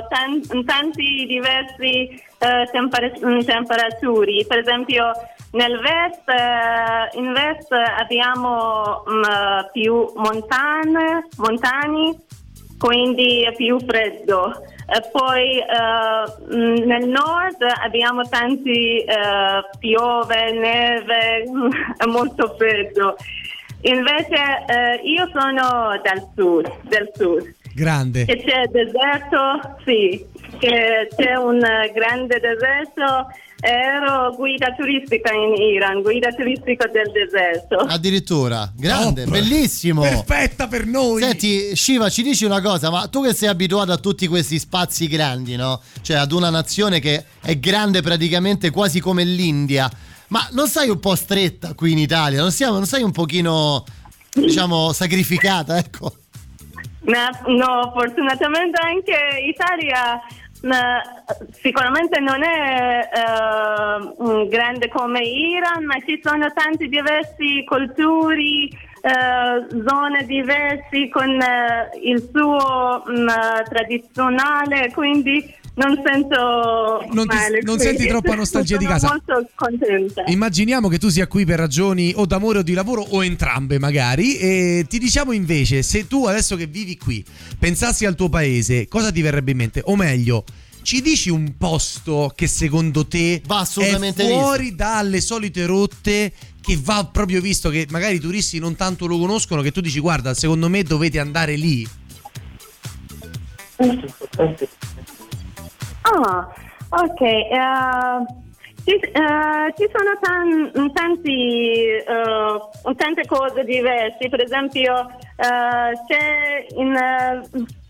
tan- tanti diversi eh, temper- temperature. Per esempio nel vest, eh, in vest abbiamo mm, più montane, montani, quindi è più freddo. E poi eh, mm, nel nord abbiamo tanti eh, piove, neve, è molto freddo. Invece eh, io sono dal sud, del sud. Grande. Che c'è deserto, sì, che c'è un grande deserto. Ero guida turistica in Iran, guida turistica del deserto. Addirittura, grande, Top. bellissimo. Perfetta per noi. Senti, Shiva, ci dici una cosa, ma tu che sei abituato a tutti questi spazi grandi, no? Cioè ad una nazione che è grande praticamente quasi come l'India, ma non sei un po' stretta qui in Italia? Non, siamo, non sei un pochino, diciamo, sacrificata, ecco? Ma, no, fortunatamente anche Italia sicuramente non è mm, grande come Iran, ma ci sono tante diverse culture, eh, zone diverse con eh, il suo mm, tradizionale, quindi non sento Non ti- male non senti troppa nostalgia di Sono casa? molto contenta. Immaginiamo che tu sia qui per ragioni o d'amore o di lavoro o entrambe magari. E ti diciamo invece se tu adesso che vivi qui pensassi al tuo paese cosa ti verrebbe in mente? O meglio ci dici un posto che secondo te Va assolutamente è fuori dalle solite rotte che va proprio visto che magari i turisti non tanto lo conoscono che tu dici guarda secondo me dovete andare lì Ah, ok. eh, ci, eh, ci sono tan- tanti, eh, tante cose diverse, per esempio c'è in,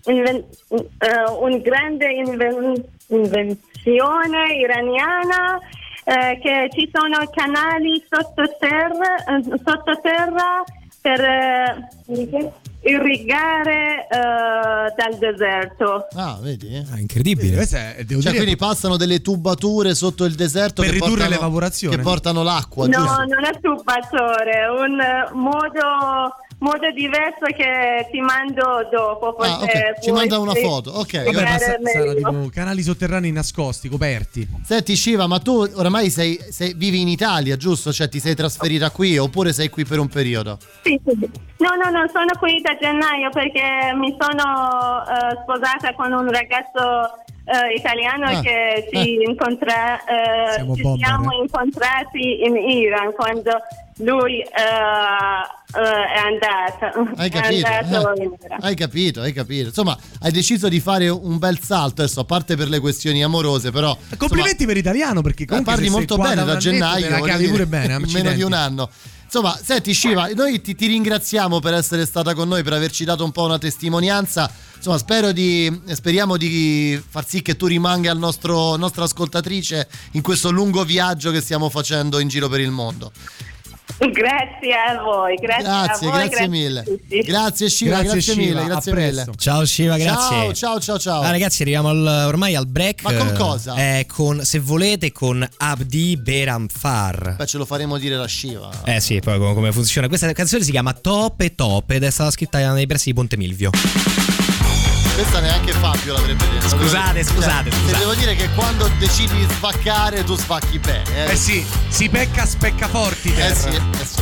inven- eh, un grande inven- invenzione iraniana che ci sono canali sottoterra, sottoterra per irrigare eh, dal deserto. Ah, vedi? Ah, incredibile. Questa è- devo Cioè, dire- quindi passano delle tubature sotto il deserto Per che ridurre portano, l'evaporazione. Che portano l'acqua, No, giusto? non è tubatore, è un eh, modo, modo diverso che ti mando dopo. Ah, forse ok, ci manda una foto, ok. Vabbè, ma sa- meglio. tipo canali sotterranei nascosti, coperti. Senti Shiva, ma tu oramai sei, sei- vivi in Italia, giusto? Cioè ti sei trasferita qui oppure sei qui per un periodo? Sì, sì. No, no, no, sono qui da gennaio perché mi sono eh, sposata con un ragazzo eh, italiano Ah, che ci, incontra- eh, Siamo ci siamo eh? incontrati in Iran quando lui eh, eh, è andato. Hai È capito? andato eh? Hai capito, hai capito. Insomma, hai deciso di fare un bel salto adesso, a parte per le questioni amorose, però... Complimenti per italiano perché insomma, comunque parli molto bene da gennaio, la cavi pure bene, meno di un anno. Insomma, senti Shiva, noi ti, ti ringraziamo per essere stata con noi, per averci dato un po' una testimonianza. Insomma, spero di, speriamo di far sì che tu rimanga il nostro, nostra ascoltatrice in questo lungo viaggio che stiamo facendo in giro per il mondo. Grazie a voi, grazie, Grazie, a voi, grazie a mille. tutti. Grazie Shiva, Grazie, grazie, Shiva, mille, grazie mille. Ciao Shiva, grazie. Ciao, ciao, ciao, ciao. Ah, ragazzi, arriviamo al- ormai al break. Ma con cosa? Eh, con, se volete, con Abdi Beramfar. Beh, ce lo faremo dire da Shiva. Eh sì, poi come, come funziona. Questa canzone si chiama Tope Tope ed è stata scritta nei pressi di Ponte Milvio. Questa neanche Fabio l'avrebbe detto. Scusate, Cioè, scusate, Ti scusate. devo dire che quando decidi di spaccare, tu spacchi bene. Eh sì, si pecca specca forti. Eh sì, eh sì.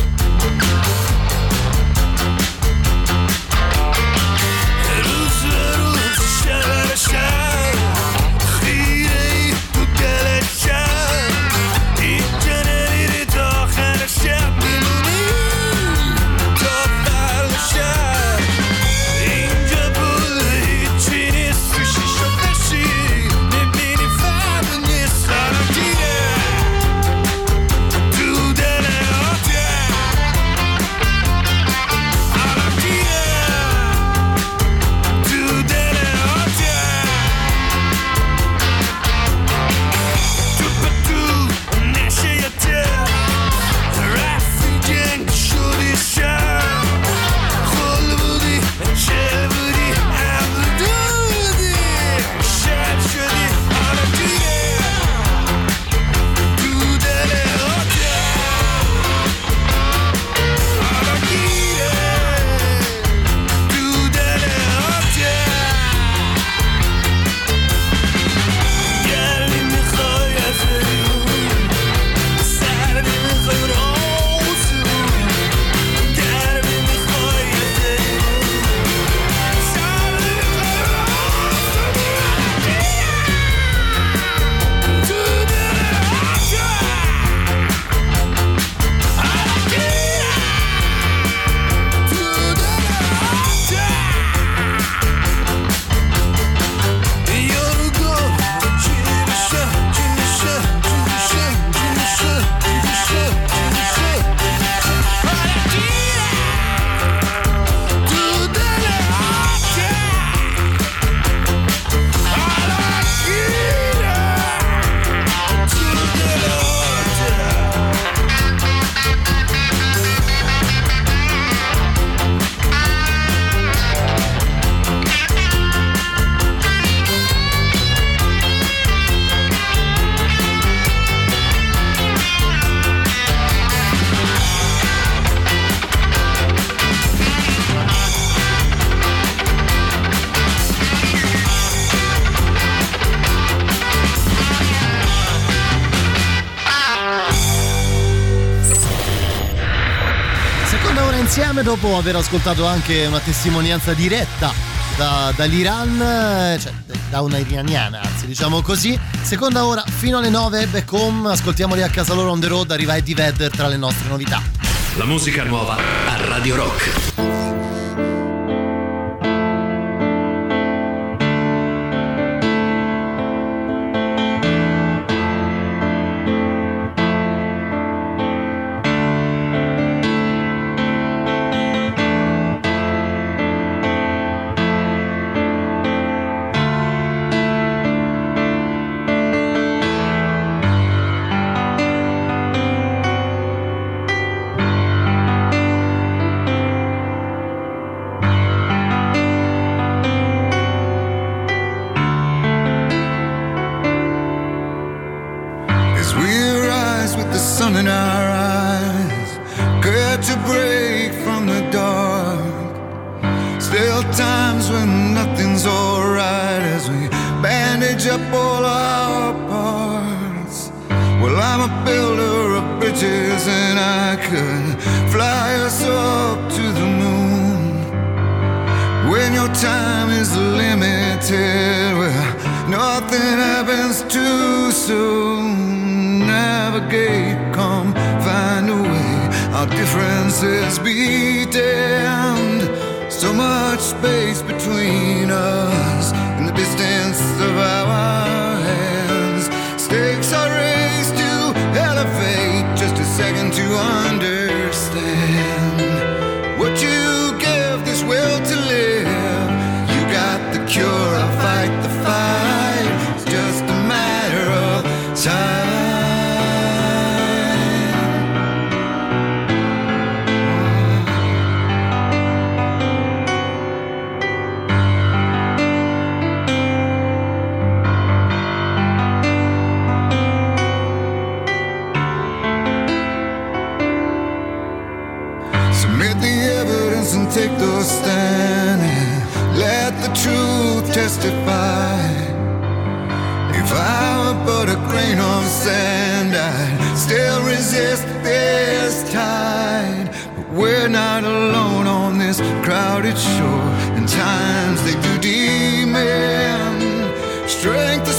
Dopo aver ascoltato anche una testimonianza diretta da- dall'Iran, eh, cioè da una iraniana, anzi diciamo così. Seconda ora fino alle 9, back home, ascoltiamoli a casa loro on the road, arriva Eddie Vedder tra le nostre novità. La musica nuova a Radio Rock. Strength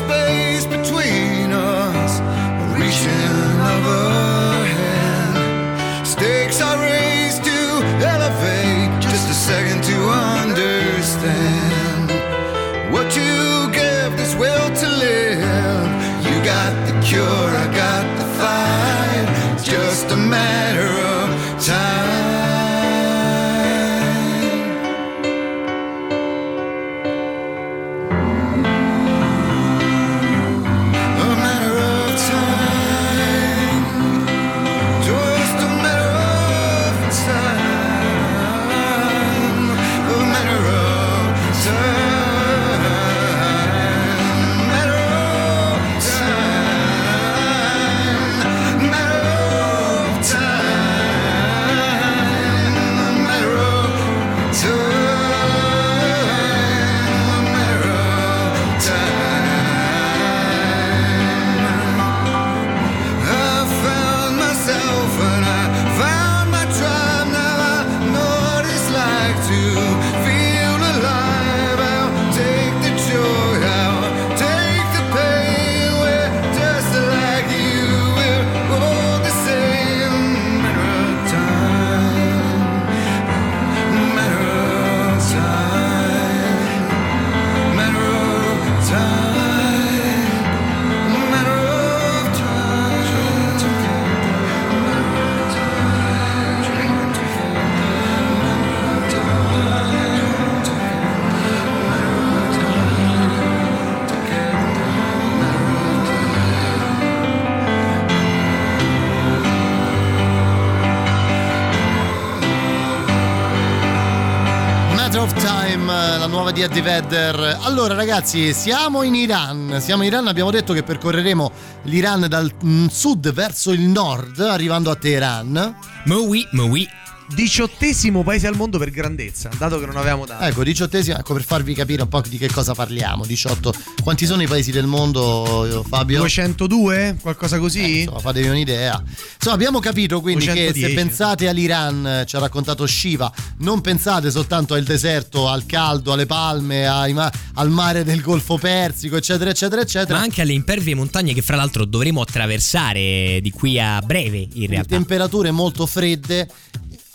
Vedder. Allora ragazzi, siamo in Iran. Siamo in Iran, abbiamo detto che percorreremo l'Iran dal mm, sud verso il nord, arrivando a Teheran. Moui, Moui. Diciottesimo paese al mondo per grandezza, dato che non avevamo dato. Ecco, diciottesimo, ecco per farvi capire un po' di che cosa parliamo. 18. Quanti sono i paesi del mondo, Fabio? 202? Qualcosa così? Eh, insomma, fatevi un'idea. Insomma, abbiamo capito quindi che 210. se pensate all'Iran, eh, ci ha raccontato Shiva, non pensate soltanto al deserto, al caldo, alle palme, ai ma- al mare del Golfo Persico, eccetera, eccetera, eccetera. Ma anche alle impervie montagne che fra l'altro dovremo attraversare di qui a breve in realtà. temperature molto fredde.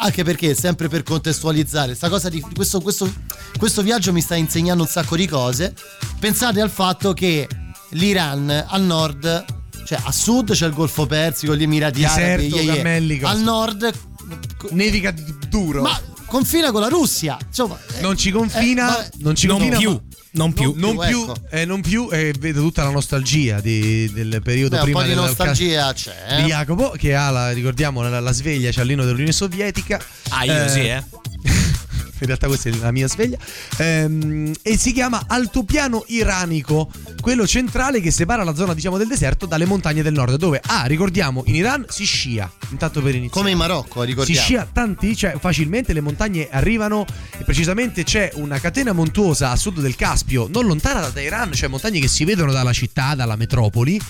Anche perché, sempre per contestualizzare, di questo, questo, questo viaggio mi sta insegnando un sacco di cose. Pensate al fatto che l'Iran al nord, cioè a sud c'è il Golfo Persico, gli Emirati Deserto, Arabi, ye, ye. cammelli, cose. al nord Nevica duro. Ma confina con la Russia. Insomma, non ci confina, eh, vabbè. non ci confina, più, ma- non più. non più, più, ecco. eh, non più, e vedo tutta la nostalgia di- del periodo Beh, un prima po' di del- nostalgia c'è. di eh. Jacopo che ha la, ricordiamo la, la sveglia c'all'inno dell'Unione Sovietica Ah, io sì, eh. In realtà questa è la mia sveglia Ehm, e si chiama altopiano iranico quello centrale che separa la zona diciamo del deserto dalle montagne del nord dove ah ricordiamo in Iran si scia intanto per iniziare Come in Marocco, si ricordiamo. scia tanti, cioè facilmente le montagne arrivano e precisamente c'è una catena montuosa a sud del Caspio, non lontana da Teheran, cioè montagne che si vedono dalla città, dalla metropoli.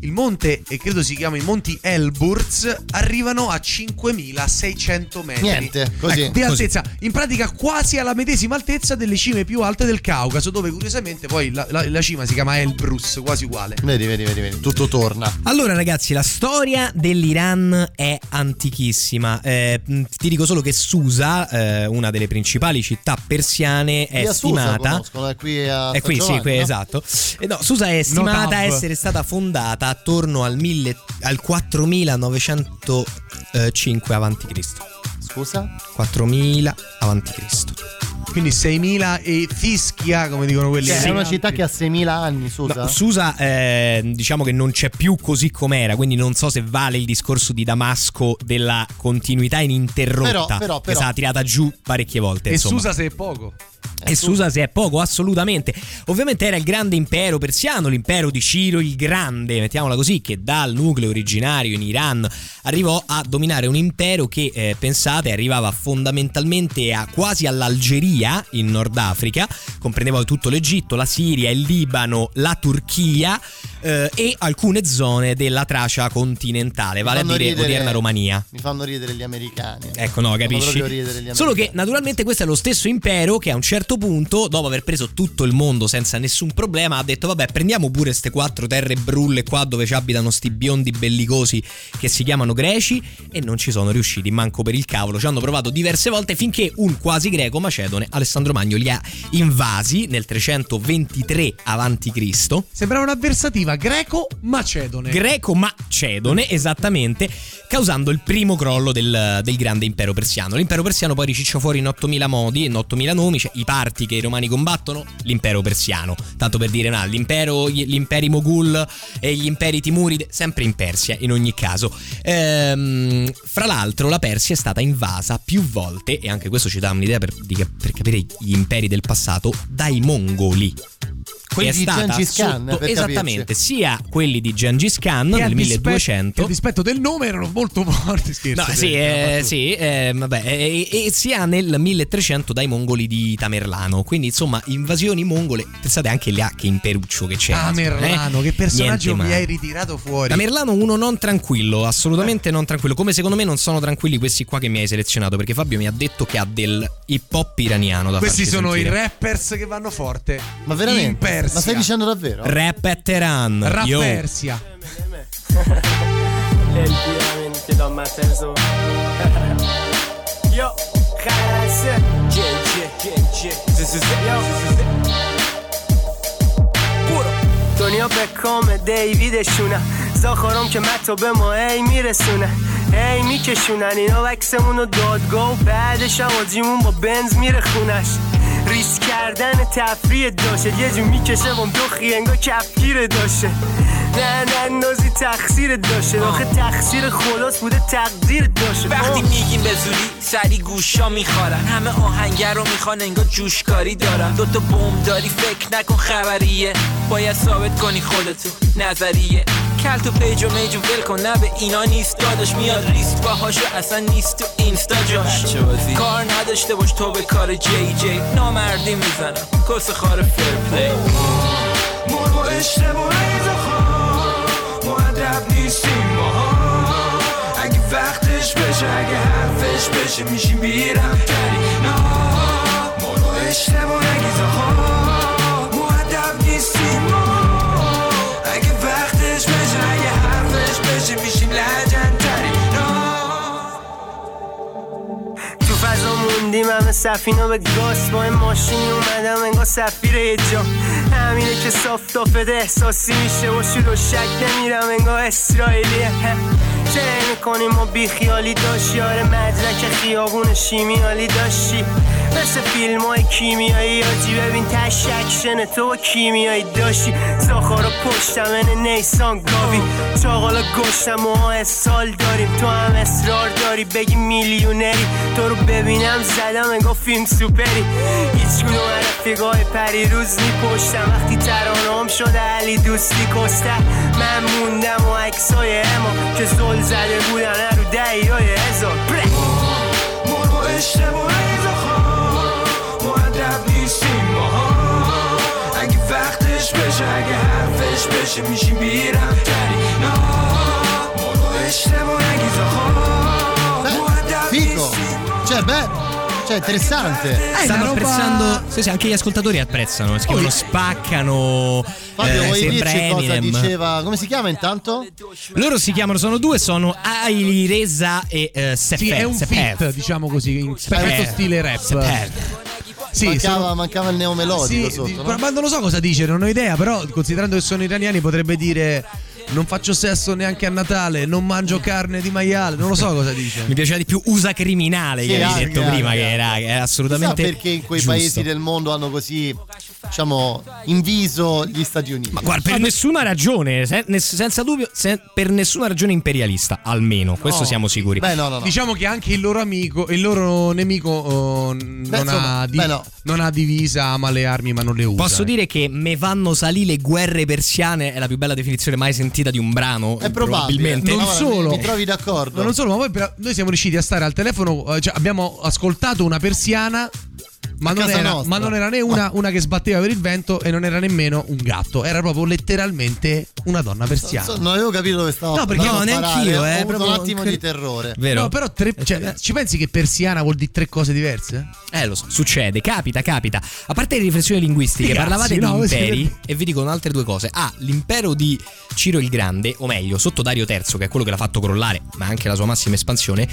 Il monte, e credo si chiami Monti Elburz, arrivano a 5600 metri. Niente, così, Ecco, di così. altezza, in pratica quasi alla medesima altezza delle cime più alte del Caucaso, dove curiosamente poi la, la- la cima si chiama Elbrus, quasi uguale. Vedi, vedi, vedi, vedi, tutto torna. Allora ragazzi, la storia dell'Iran è antichissima. Eh, ti dico solo che Susa, eh, una delle principali città persiane, è Qui a Susa stimata... conoscono, è qui a È qui, San sì, Giovanni, qui, no? esatto. Eh, no, Susa è stimata a Notav. essere stata fondata attorno al, mille- al 4905 a.C. Scusa? 4000 a.C. Quindi 6000 e fischia, come dicono quelli. Cioè, Sì. è una città che ha 6.000 anni, Susa. No, Susa eh, diciamo che non c'è più così com'era, quindi non so se vale il discorso di Damasco della continuità ininterrotta Però, però, che però. è stata tirata giù parecchie volte. E insomma. Susa se è poco. E Susa se è poco, assolutamente. Ovviamente era il grande impero persiano, l'impero di Ciro il Grande, mettiamola così, che dal nucleo originario in Iran arrivò a dominare un impero che, eh, pensate, arrivava fondamentalmente a quasi all'Algeria in Nord Africa, comprendeva tutto l'Egitto, la Siria, il Libano, la Turchia eh, e alcune zone della Tracia continentale, vale a dire ridere- odierna Romania. Mi fanno ridere gli americani. Ecco, no, capisci? Solo che naturalmente questo è lo stesso impero che a un certo punto, dopo aver preso tutto il mondo senza nessun problema, ha detto vabbè prendiamo pure queste quattro terre brulle qua dove ci abitano sti biondi bellicosi che si chiamano greci e non ci sono riusciti manco per il cavolo. Ci hanno provato diverse volte finché un quasi greco macedone, Alessandro Magno, li ha invasi nel 323 a.C. Sembrava un'avversativa greco-macedone. Greco-macedone, esattamente, causando il primo crollo del, del grande impero persiano. L'impero persiano poi riciccia fuori in 8000 modi, in 8000 nomi, cioè i parti che i romani combattono, l'impero persiano. Tanto per dire, no, l'impero, gli, imperi Moghul e gli imperi Timuride, sempre in Persia, in ogni caso. Ehm, fra l'altro, la Persia è stata invasa più volte, e anche questo ci dà un'idea per, di- per capire gli imperi del passato, dai mongoli. Quelli di Gengis Khan, esattamente, sia quelli di Gengis Khan nel dispetto- 1200 che a dispetto del nome erano molto forti. Scherzo. No, sì, eh, eh, sì eh, vabbè, e, e sia nel 1300 dai mongoli di Tamerlano. Quindi, insomma, invasioni mongole. Pensate anche là che imperuccio che c'è. Tamerlano, che personaggio mi hai ritirato fuori. Tamerlano uno non tranquillo, assolutamente non tranquillo. Come secondo me non sono tranquilli questi qua che mi hai selezionato, perché Fabio mi ha detto che ha del hip hop iraniano da Questi sono sentire. i rappers che vanno forte. Ma veramente? In Persia. Ma stai dicendo davvero? Rap e Teheran. Rap Yo. Persia. دنیا به کام دیوید شونه زاخرام که متو به ما ای میرسونه ای میکشونن اینا وکسمون دادگاه و بعدش هم با بنز میره خونش ریس کردن تفریه داشه یه جون می‌کشه وام دو خیانگا کفگیره داشه نه نه نازی تقصیر داشته آخه تقصیر خداست بوده تقدیر داشته وقتی میگیم به زودی سری گوشا میخوارن همه آهنگر رو می‌خوان انگار جوشکاری دارن دوتا بوم داری فکر نکن خبریه باید ثابت کنی خودتو نظریه کل تو پیج و میج و ول کن نه به اینا نیست داداش میاد ریست باهاشو اصلا نیست تو اینستا جاش کار نداشته باش تو به کار جی جی نامردی می‌زنم کس خار فر پلی مرغ و اشتباه معدب نیستیم ماها اگه وقتش بشه اگه حرفش بشه میشیم بیرم تری نه مرغ و اشتباه ریزا خواه معدب نیستیم ماها اگه وقتش بشه اگه حرفش بشه میشیم لجن فضا موندیم همه سفینه به گاس با این ماشین اومدم انگار سفیر یه جا. همینه که صاف احساسی میشه و شور و شک نمیرم انگار اسرائیلیه. چه می‌کنیم؟ ما بیخیالی داشت. یار مدرک خیابون شیمیالی داشتی. مثل فیلم های کیمیایی آجی. ببین تش اکشن تو با کیمیایی داشتی. زاخارا پشتم این نیسان گاوی. چاقالا گشتم و سال داریم. تو هم اصرار داری بگی میلیونری. تو رو ببینم زدم انگار فیلم سوپری. هیچ کدوم رفیقای پری روز میپشتم وقتی ترانام شده علی دوستی کسته من موندم و عکسای اما که زل زده بودن رو دهیای هزار. بره. مرغ و اشتباه بشه میشیم بیرم تری نه مرغ و اشتباه ریزا خواه معدب Fico. Cioè, beh, cioè, interessante. Stanno apprezzando. Sì, sì, anche gli ascoltatori apprezzano. Scrivono, Poi- spaccano. Fabio, eh, vuoi sembra dirci cosa Eminem. diceva? Come si chiama intanto? Loro si chiamano, sono due, sono Aili Reza e eh, Sefer. Sì, è un Sefer. fit, diciamo così, in Sefer. perfetto stile rap. Sefer. Sì, mancava, sono- mancava il neomelodico Sì, sotto. di- no? ma non lo so cosa dice, non ho idea, però considerando che sono iraniani potrebbe dire non faccio sesso neanche a Natale, non mangio carne di maiale, non lo so cosa dice. Mi piaceva di più usa criminale Sì, che avevi detto prima, che era, che era Chissà assolutamente. perché in quei giusto. paesi del mondo hanno così diciamo, inviso gli Stati Uniti. Ma guarda, per nessuna ragione, se- ness- senza dubbio, se- per nessuna ragione imperialista, almeno, questo No. siamo sicuri. Diciamo che anche il loro amico, il loro nemico oh, non, insomma, ha di- beh, no. non ha divisa, ama le armi ma non le usa. Posso dire che me vanno salì le guerre persiane è la più bella definizione mai sentita di un brano. È probabile. Probabilmente. Non solo. Mi trovi d'accordo? Ma non solo, ma poi noi siamo riusciti a stare al telefono, eh, cioè abbiamo ascoltato una persiana. Ma non, era, ma non era né una, una che sbatteva per il vento e non era nemmeno un gatto, era proprio letteralmente una donna persiana. So- non avevo capito dove stavo No, perché no, neanch'io, parare, eh, Ho avuto proprio un attimo cre- di terrore. Vero? No, però tre- cioè, ci pensi che persiana vuol dire tre cose diverse? Eh, lo so, succede, capita, capita. A parte le riflessioni linguistiche, Sti cazzi, parlavate no, di imperi e vi dicono altre due cose. Ah, l'impero di Ciro il Grande, o meglio, sotto Dario III, che è quello che l'ha fatto crollare, ma anche la sua massima espansione,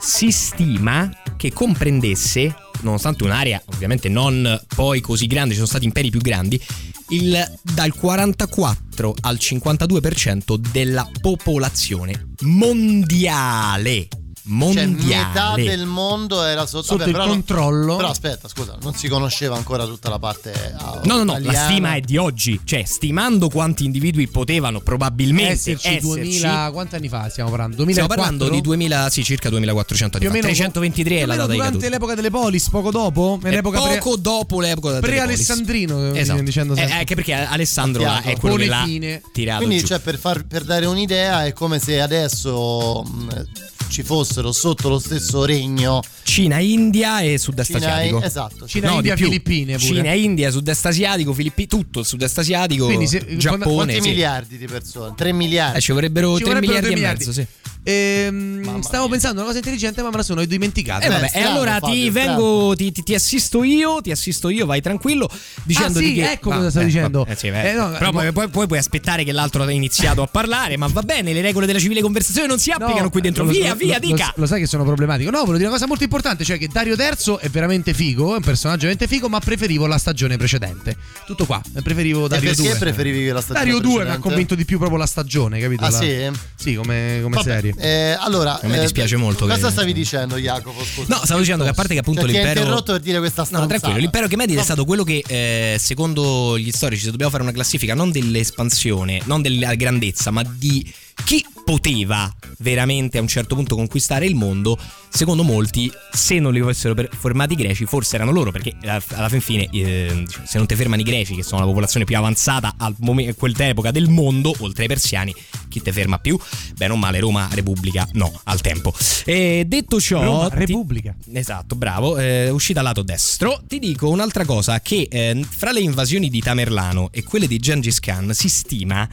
si stima che comprendesse, nonostante un'area ovviamente non poi così grande, ci sono stati imperi più grandi, il, dal 44 al 52% della popolazione mondiale. Cioè, Mondiale. metà del mondo era sotto, Sotto vabbè, il però non- controllo. però aspetta, scusa, non si conosceva ancora tutta la parte. ah, No, no, no, la italiana. stima è di oggi, cioè stimando quanti individui potevano probabilmente Esserci esserci. 2000, quanti anni fa stiamo parlando? 2004? Stiamo parlando di 2000, sì, circa 2400 anni Più o fa. meno 323 è più o la meno data di durante l'epoca delle polis, poco dopo? Nell'epoca pre- poco dopo l'epoca delle pre-alessandrino, polis. mi Esatto. dicendo Eh, sempre. anche perché Alessandro là è quello Pone che l'ha tirato Quindi, giù. cioè, per, far- per dare un'idea, è come se adesso mh, ci fossero sotto lo stesso regno Cina, India e sud-est Cina, asiatico. esatto. Cina, No, India. Filippine pure. Cina, India, sud-est asiatico, Filippi, tutto il sud-est asiatico, Quindi se- Giappone. Quanti sì. miliardi di persone? 3 miliardi. Eh, ci vorrebbero Ci 3 vorrebbero miliardi, tre e miliardi. mezzo, sì. Ehm, stavo pensando a una cosa intelligente, ma me la sono dimenticata. Eh, vabbè, e strano, allora Fabio, ti strano. vengo, ti, ti- ti assisto io, ti assisto io, vai tranquillo, dicendoti Ah, sì, che. ecco cosa stavo dicendo. eh, sì, eh. Eh, no, Però mo- poi, poi- poi puoi aspettare che l'altro abbia iniziato a parlare, ma va bene, le regole della civile conversazione non si applicano No, qui dentro. lo- via, lo- via, lo- dica. Lo, sai che sono problematico. No, volevo dire una cosa molto importante, cioè che Dario III è veramente figo, è un personaggio veramente figo, ma preferivo la stagione precedente. Tutto qua, preferivo Dario perché 2. preferivi la stagione Dario 2 mi ha precedente? convinto di più proprio la stagione, capito? Ah, La- sì? Sì, come, come Vabbè, serie. eh, allora, A me dispiace molto Cosa che- stavi dicendo, Jacopo? Scusa. No, stavo dicendo che a parte che appunto Cioè, ti l'impero. interrotto per dire questa No, stronzata. tranquillo, l'impero Chemedide è stato quello che, eh, secondo gli storici, se dobbiamo fare una classifica non dell'espansione, non della grandezza, ma di chi poteva veramente a un certo punto conquistare il mondo, secondo molti, se non li avessero per- formati i greci, forse erano loro, perché alla fin fine, eh, diciamo, se non ti fermano i greci, che sono la popolazione più avanzata a quell'epoca del mondo, oltre ai persiani, chi te ferma più? Beh, non male, Roma Repubblica, no, al tempo. E detto ciò... Roma, ti- Repubblica. Esatto, bravo, eh, uscita al lato destro. Ti dico un'altra cosa, che eh, fra le invasioni di Tamerlano e quelle di Gengis Khan si stima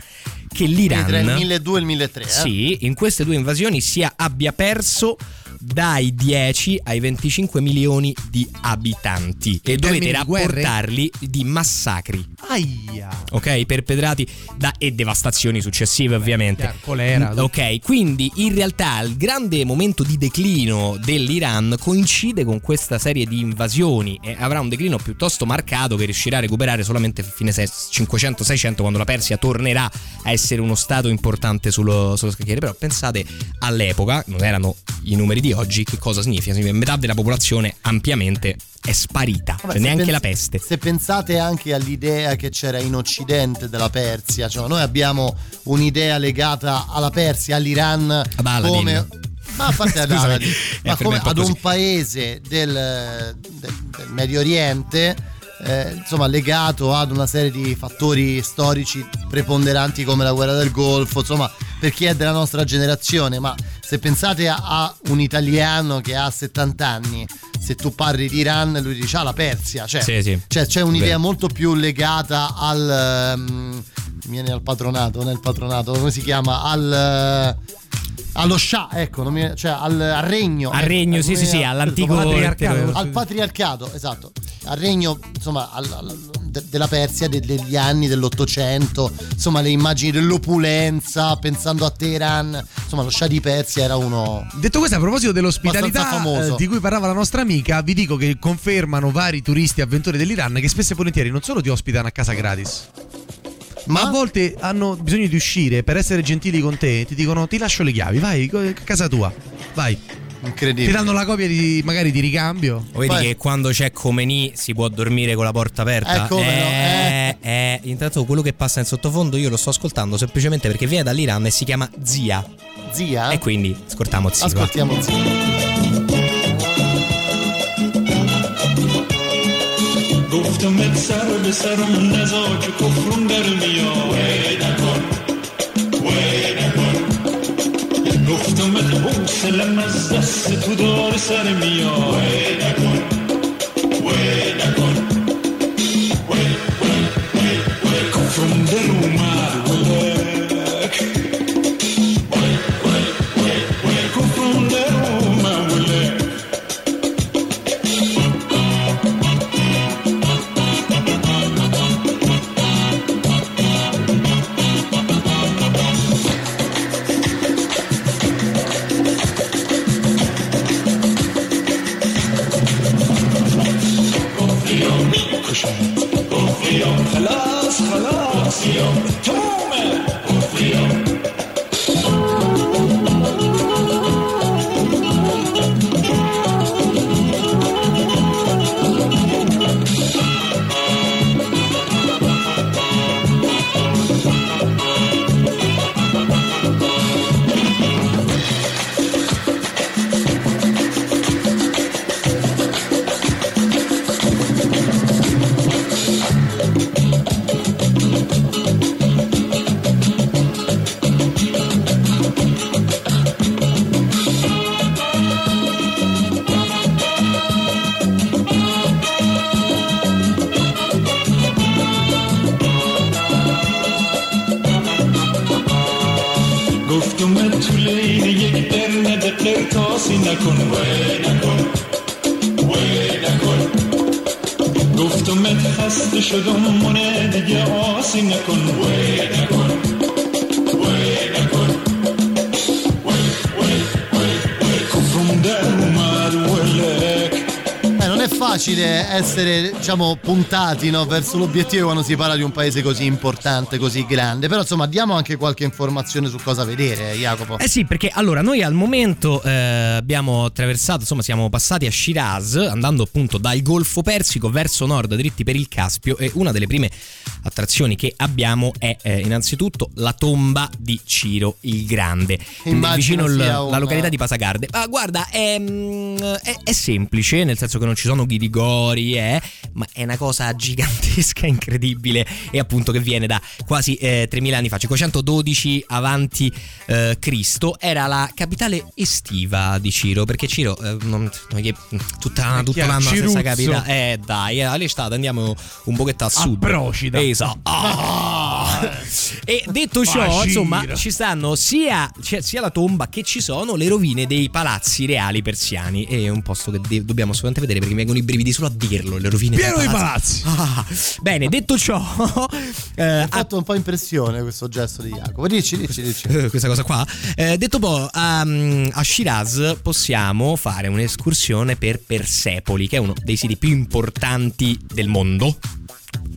che l'Iran... Tra il 1200 e il 1003, eh? Sì, in queste due invasioni sia abbia perso dai 10 ai 25 milioni di abitanti e dovete termini di rapportarli di massacri Aia. ok? Perpetrati da e devastazioni successive, ovviamente. chiaro, colera, Mm. Ok, quindi in realtà il grande momento di declino dell'Iran coincide con questa serie di invasioni e avrà un declino piuttosto marcato che riuscirà a recuperare solamente a fine se- 500-600 quando la Persia tornerà a essere uno stato importante sullo, sullo scacchiere. Però pensate all'epoca, non erano i numeri di oggi, che cosa significa? Significa metà della popolazione ampiamente è sparita, Vabbè, cioè neanche pens- la peste. Se pensate anche all'idea che c'era in Occidente della Persia, cioè noi abbiamo un'idea legata alla Persia, all'Iran Ad Aladdin. come ma a parte ad Aladdin, ma come un ad un paese del, del- del Medio Oriente eh, insomma legato ad una serie di fattori storici preponderanti come la guerra del Golfo insomma per chi è della nostra generazione ma se pensate a, a un italiano che ha 70 anni se tu parli di Iran lui dice ah la Persia cioè, Sì, sì. cioè, c'è un'idea Vero. molto più legata al ehm, viene al patronato nel patronato come si chiama al allo Shah, ecco, non mi- cioè al, al regno. Al ecco, regno, al- sì, sì, sì, all'antico patriarcato. al patriarcato, esatto, al regno insomma al- al- de- della Persia de- degli anni dell'Ottocento, insomma le immagini dell'opulenza, pensando a Teheran, insomma lo Shah di Persia era uno... Detto questo, a proposito dell'ospitalità famoso. eh, di cui parlava la nostra amica, vi dico che confermano vari turisti avventori dell'Iran che spesso e volentieri non solo ti ospitano a casa gratis, ma a volte hanno bisogno di uscire per essere gentili con te. Ti dicono: Ti lascio le chiavi, vai, a casa tua, vai. Incredibile. Ti danno la copia di magari di ricambio. Vedi Poi- che quando c'è Comeni si può dormire con la porta aperta? Eh, come no, eh, eh. Intanto quello che passa in sottofondo io lo sto ascoltando semplicemente perché viene dall'Iran e si chiama Zia. Zia? E quindi ascoltiamo Zia. Ascoltiamo Zia. گفتم سر به سرم نزا که کفرون در میاد وی نکن حوصلم از دست تو دار سر میاد وی نکن وی نکن خلاص خلاص كفريهم تمومه facile essere, diciamo, puntati no, verso l'obiettivo quando si parla di un paese così importante, così grande. Però, insomma, diamo anche qualche informazione su cosa vedere, Jacopo. Eh sì, perché allora noi al momento eh, abbiamo attraversato, insomma, siamo passati a Shiraz, andando appunto dal Golfo Persico verso nord, dritti per il Caspio. E una delle prime attrazioni che abbiamo è eh, innanzitutto la tomba di Ciro il Grande, Immagino vicino il- sia un- la località di Pasagarde. Ma guarda, è, mm, è- è semplice, nel senso che non ci sono ghirigori, eh, ma è una cosa gigantesca, incredibile, e appunto che viene da quasi eh, 3000 anni fa, 512 avanti eh, Cristo, era la capitale estiva di Ciro, perché Ciro eh, non, tutta, chiaro, l'anno Ciruzzo. capitale. Eh dai, all'estate andiamo un pochetto a sud. Procida. Esatto. Ah! E detto ciò, Facira. insomma, ci stanno sia, c'è sia la tomba che ci sono le rovine dei palazzi reali persiani. È un posto che de- dobbiamo assolutamente vedere perché mi vengono i brividi solo a dirlo. Le rovine Pieno dei di palazzi. Ah, bene, detto ciò, Mi ha fatto un po' impressione questo gesto di Jacopo. Dici, dici, dici. eh, questa cosa qua. Eh, detto poi, a, a Shiraz possiamo fare un'escursione per Persepoli, che è uno dei siti più importanti del mondo.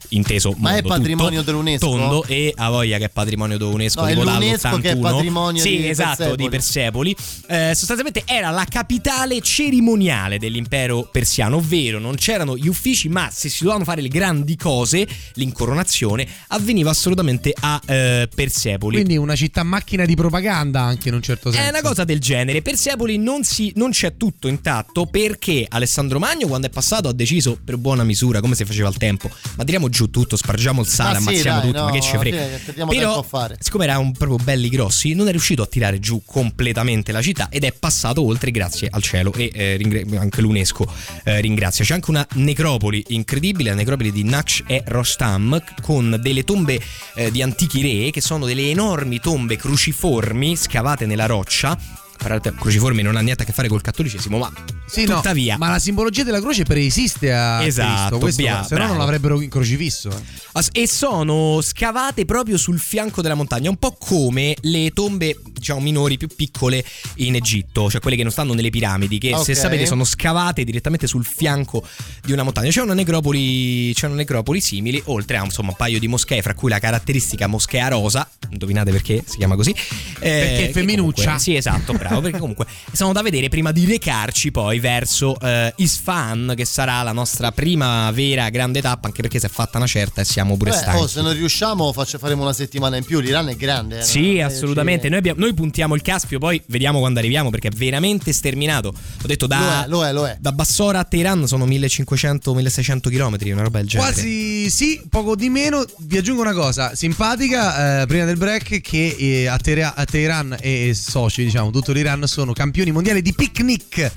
Inteso Ma è mondo patrimonio tutto, dell'UNESCO? Tondo e ha voglia che è patrimonio dell'UNESCO No, è tipo l'UNESCO che è dall'81. patrimonio sì, di esatto, di Persepoli. Eh, sostanzialmente era la capitale cerimoniale dell'impero persiano, ovvero non c'erano gli uffici, ma se si dovevano fare le grandi cose, l'incoronazione, avveniva assolutamente a eh, Persepoli. Quindi una città macchina di propaganda anche in un certo senso. È una cosa del genere. Persepoli non, si, non c'è tutto intatto perché Alessandro Magno, quando è passato, ha deciso per buona misura, come si faceva al tempo, ma tiriamo giù tutto, spargiamo il sale, sì, ammazziamo dai, tutto, no, ma che ci frega. fine Però, siccome erano proprio belli grossi, non è riuscito a tirare giù completamente la città ed è passato oltre grazie al cielo e eh, ringra- anche l'UNESCO eh, ringrazia. C'è anche una necropoli incredibile, la necropoli di Naksh e Rostam con delle tombe eh, di antichi re che sono delle enormi tombe cruciformi scavate nella roccia. Guardate, Cruciformi non ha niente a che fare col cattolicesimo, ma Sì, no, tuttavia ma la simbologia della croce preesiste a Esatto, Cristo, bia- se no non l'avrebbero in crocifisso. eh. E sono scavate proprio sul fianco della montagna, un po' come le tombe, diciamo, minori più piccole in Egitto, cioè quelle che non stanno nelle piramidi, che se Ok. sapete sono scavate direttamente sul fianco di una montagna. C'è una necropoli, c'è una necropoli simili, oltre a insomma un paio di moschee, fra cui la caratteristica moschea rosa, indovinate perché si chiama così? Eh, Perché è femminuccia. comunque- sì, esatto, bravo. Bravo, perché comunque sono da vedere prima di recarci poi verso eh, Isfahan, che sarà la nostra prima vera grande tappa, anche perché si è fatta una certa e siamo pure Beh, stanchi. oh, se non riusciamo faccia- faremo una settimana in più. L'Iran è grande. eh, Sì, non- assolutamente. ci- Noi, abbiamo- noi puntiamo il Caspio, poi vediamo quando arriviamo perché è veramente sterminato. Ho detto da, Lo è, lo è, lo è. da Bassora a Teheran sono 1500-1600 km, una roba del genere. Quasi sì, poco di meno. Vi aggiungo una cosa simpatica eh, prima del break: che eh, a, Teheran e soci, diciamo, tutto l'Iran sono campioni mondiali di picnic.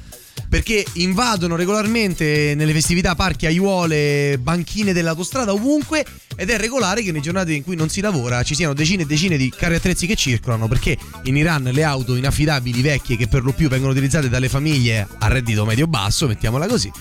Perché invadono regolarmente nelle festività parchi, aiuole, banchine dell'autostrada ovunque ed è regolare che nei giornate in cui non si lavora ci siano decine e decine di carri attrezzi che circolano perché in Iran le auto inaffidabili vecchie che per lo più vengono utilizzate dalle famiglie a reddito medio-basso, mettiamola così,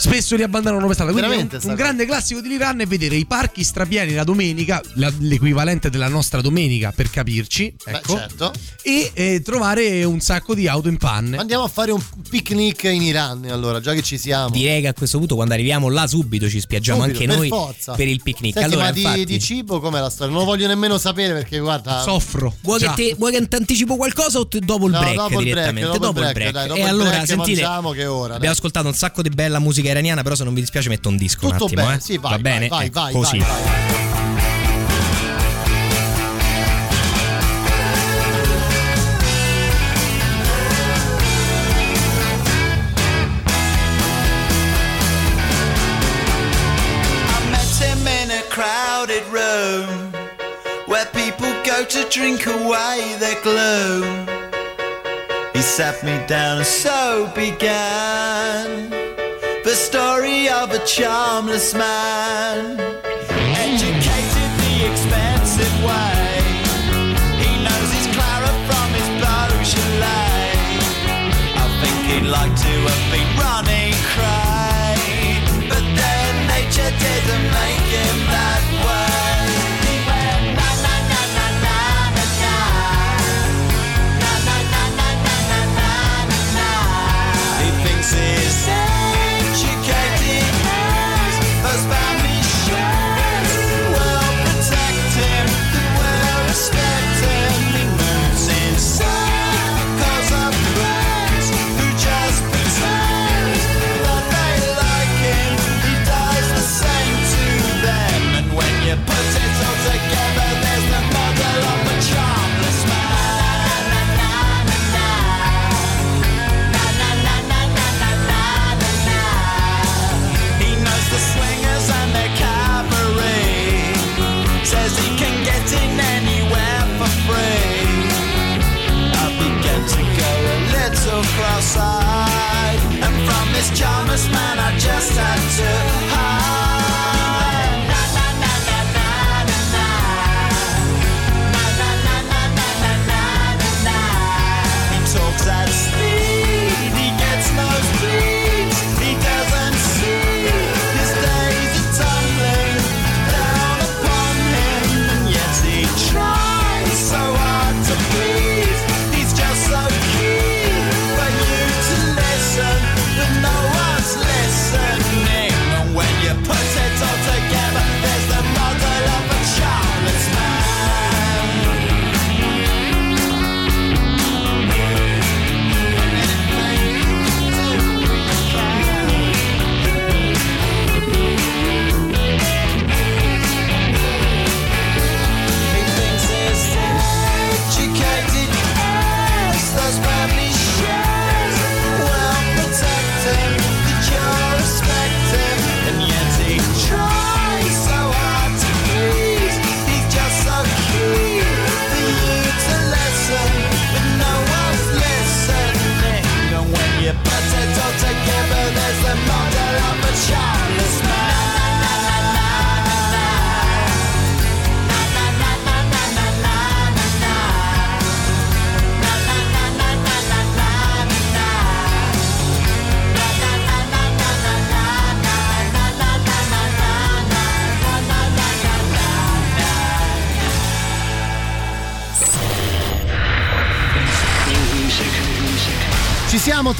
spesso li abbandonano per strada. Quindi Veramente un, un grande classico dell'Iran è vedere i parchi strapieni la domenica, la- l'equivalente della nostra domenica per capirci, ecco, certo. e eh, trovare un sacco di auto in panne. Andiamo a fare un picnic in Iran, allora, già che ci siamo. Direi che a questo punto, quando arriviamo là, subito ci spiaggiamo Subito, anche per noi forza. per il picnic. Senti, allora, ma di, infatti, di cibo com'è la storia? Non lo voglio nemmeno sapere perché guarda. Soffro. Vuoi che, te- vuoi che ti anticipo qualcosa o dopo il No, break dopo il break, direttamente? dopo il break, dai, dopo e il allora break sentite, che ora, dai. abbiamo ascoltato un sacco di bella musica iraniana, però se non vi dispiace metto un disco Tutto un attimo, bene, eh. sì, vai, Va bene? vai, Ecco, vai, così. vai, vai. I met him in a crowded room where people go to drink away their gloom. He sat me down and so began the story of a charmless man, educated the expensive way. He knows his Clara from his Beaujolais. I think he'd like to have been running cray, but then nature didn't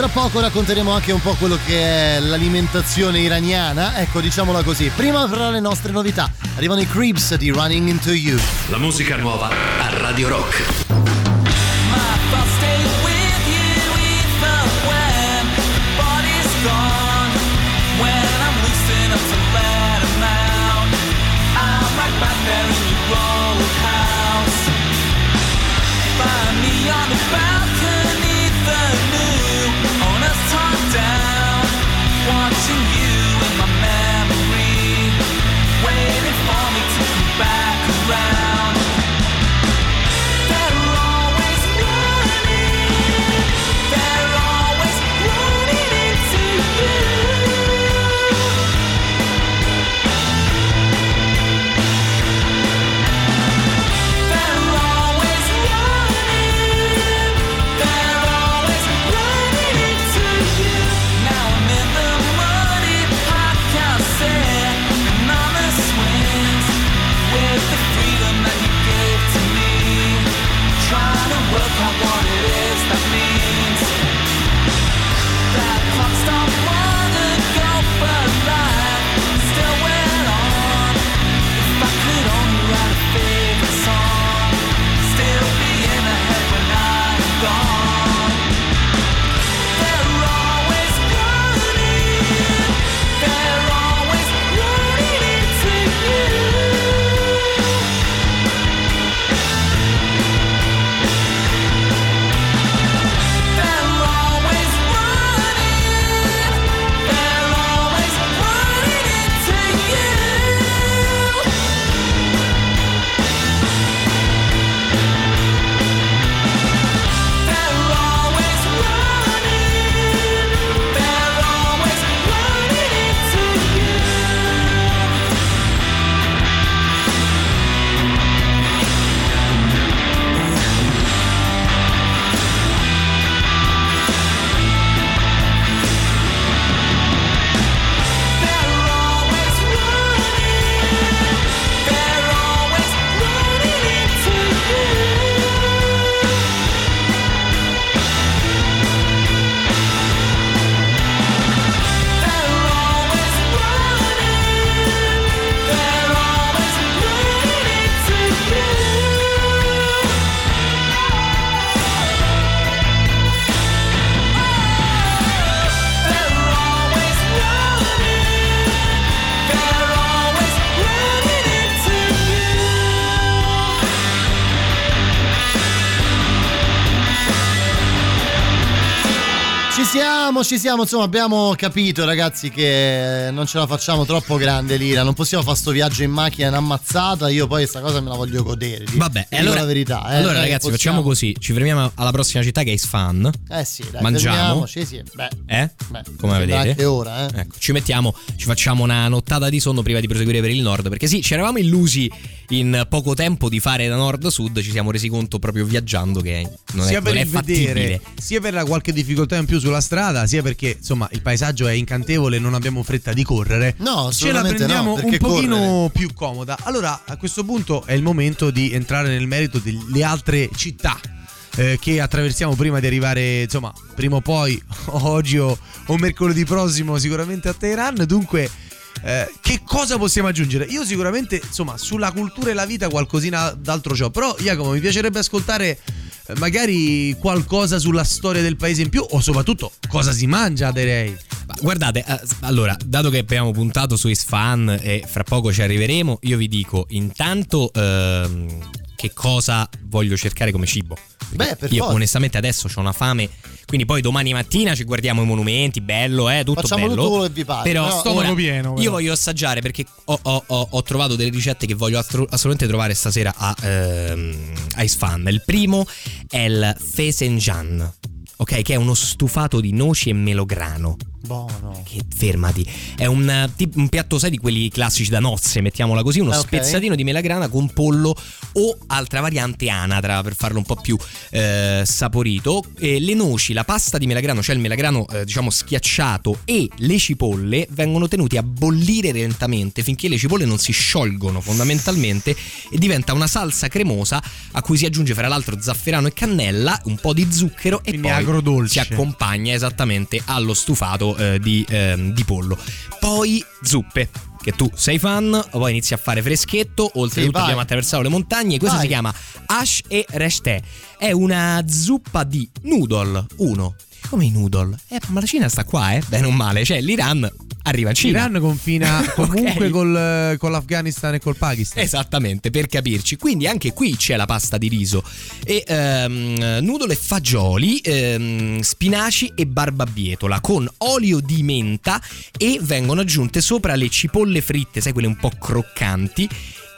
tra poco racconteremo anche un po' quello che è l'alimentazione iraniana, ecco diciamola così. Prima fra le nostre novità arrivano i Creeps di Running Into You. La musica nuova a Radio Rock. about ci siamo, insomma abbiamo capito ragazzi che non ce la facciamo troppo grande l'ira, non possiamo fare sto viaggio in macchina in ammazzata, io poi questa cosa me la voglio godere. Vabbè, dico allora, la verità. eh, allora è ragazzi, possiamo- facciamo così: ci fermiamo alla prossima città che è Isfahan. Eh sì, dai, Mangiamo. fermiamoci, sì, beh. Eh? Beh, Come vedete? anche ora, eh. Ecco, ci mettiamo, ci facciamo una nottata di sonno prima di proseguire per il nord. Perché sì, ci eravamo illusi in poco tempo di fare da nord a sud, ci siamo resi conto proprio viaggiando che non sia è, per non è vedere, fattibile. sia per la qualche difficoltà in più sulla strada, sia perché insomma il paesaggio è incantevole non abbiamo fretta di correre. No, Ce la prendiamo no, un pochino correre? più comoda. Allora, a questo punto è il momento di entrare nel merito delle altre città. eh, che attraversiamo prima di arrivare, insomma, prima o poi, oggi o, o mercoledì prossimo, sicuramente a Teheran. Dunque, eh, che cosa possiamo aggiungere? Io sicuramente, insomma, sulla cultura e la vita qualcosina d'altro ciò. Però, Jacopo, mi piacerebbe ascoltare magari qualcosa sulla storia del paese in più o soprattutto cosa si mangia, direi. Ma guardate, eh, allora, dato che abbiamo puntato su Isfahan e fra poco ci arriveremo, io vi dico intanto ehm, che cosa voglio cercare come cibo. Beh, per io forza. onestamente adesso ho una fame, quindi poi domani mattina ci guardiamo i monumenti, bello, eh, tutto Facciamo bello. tutto quello che vi pare, Però, però- Stomaco ora, pieno, però. io voglio assaggiare perché ho, ho- ho- ho trovato delle ricette che voglio astro- assolutamente trovare stasera a, ehm, a Isfahan. Il primo è il fesenjan, ok, che è uno stufato di noci e melograno. Buono. Che fermati. È un, eh, un piatto, sai, di quelli classici da nozze, mettiamola così, uno Ah, ok. spezzatino di melagrana con pollo o altra variante anatra per farlo un po' più eh, saporito. E le noci, la pasta di melagrano, cioè il melagrano eh, diciamo schiacciato e le cipolle vengono tenuti a bollire lentamente finché le cipolle non si sciolgono fondamentalmente e diventa una salsa cremosa a cui si aggiunge fra l'altro zafferano e cannella, un po' di zucchero e Quindi poi agrodolce. si accompagna esattamente allo stufato eh, di, ehm, di pollo. Poi zuppe. Che tu sei fan, poi inizi a fare freschetto. Oltretutto vai. abbiamo attraversato le montagne. Questa Vai. si chiama Ash e Reshte. È una zuppa di noodle. Uno. Come i noodle? Eh, ma la Cina sta qua, eh? Bene o male. Cioè, l'Iran arriva in Cina. L'Iran confina comunque Ok. col, con l'Afghanistan e col Pakistan. Esattamente, per capirci. Quindi anche qui c'è la pasta di riso e ehm, nudole e fagioli, ehm, spinaci e barbabietola con olio di menta e vengono aggiunte sopra le cipolle fritte, sai quelle un po' croccanti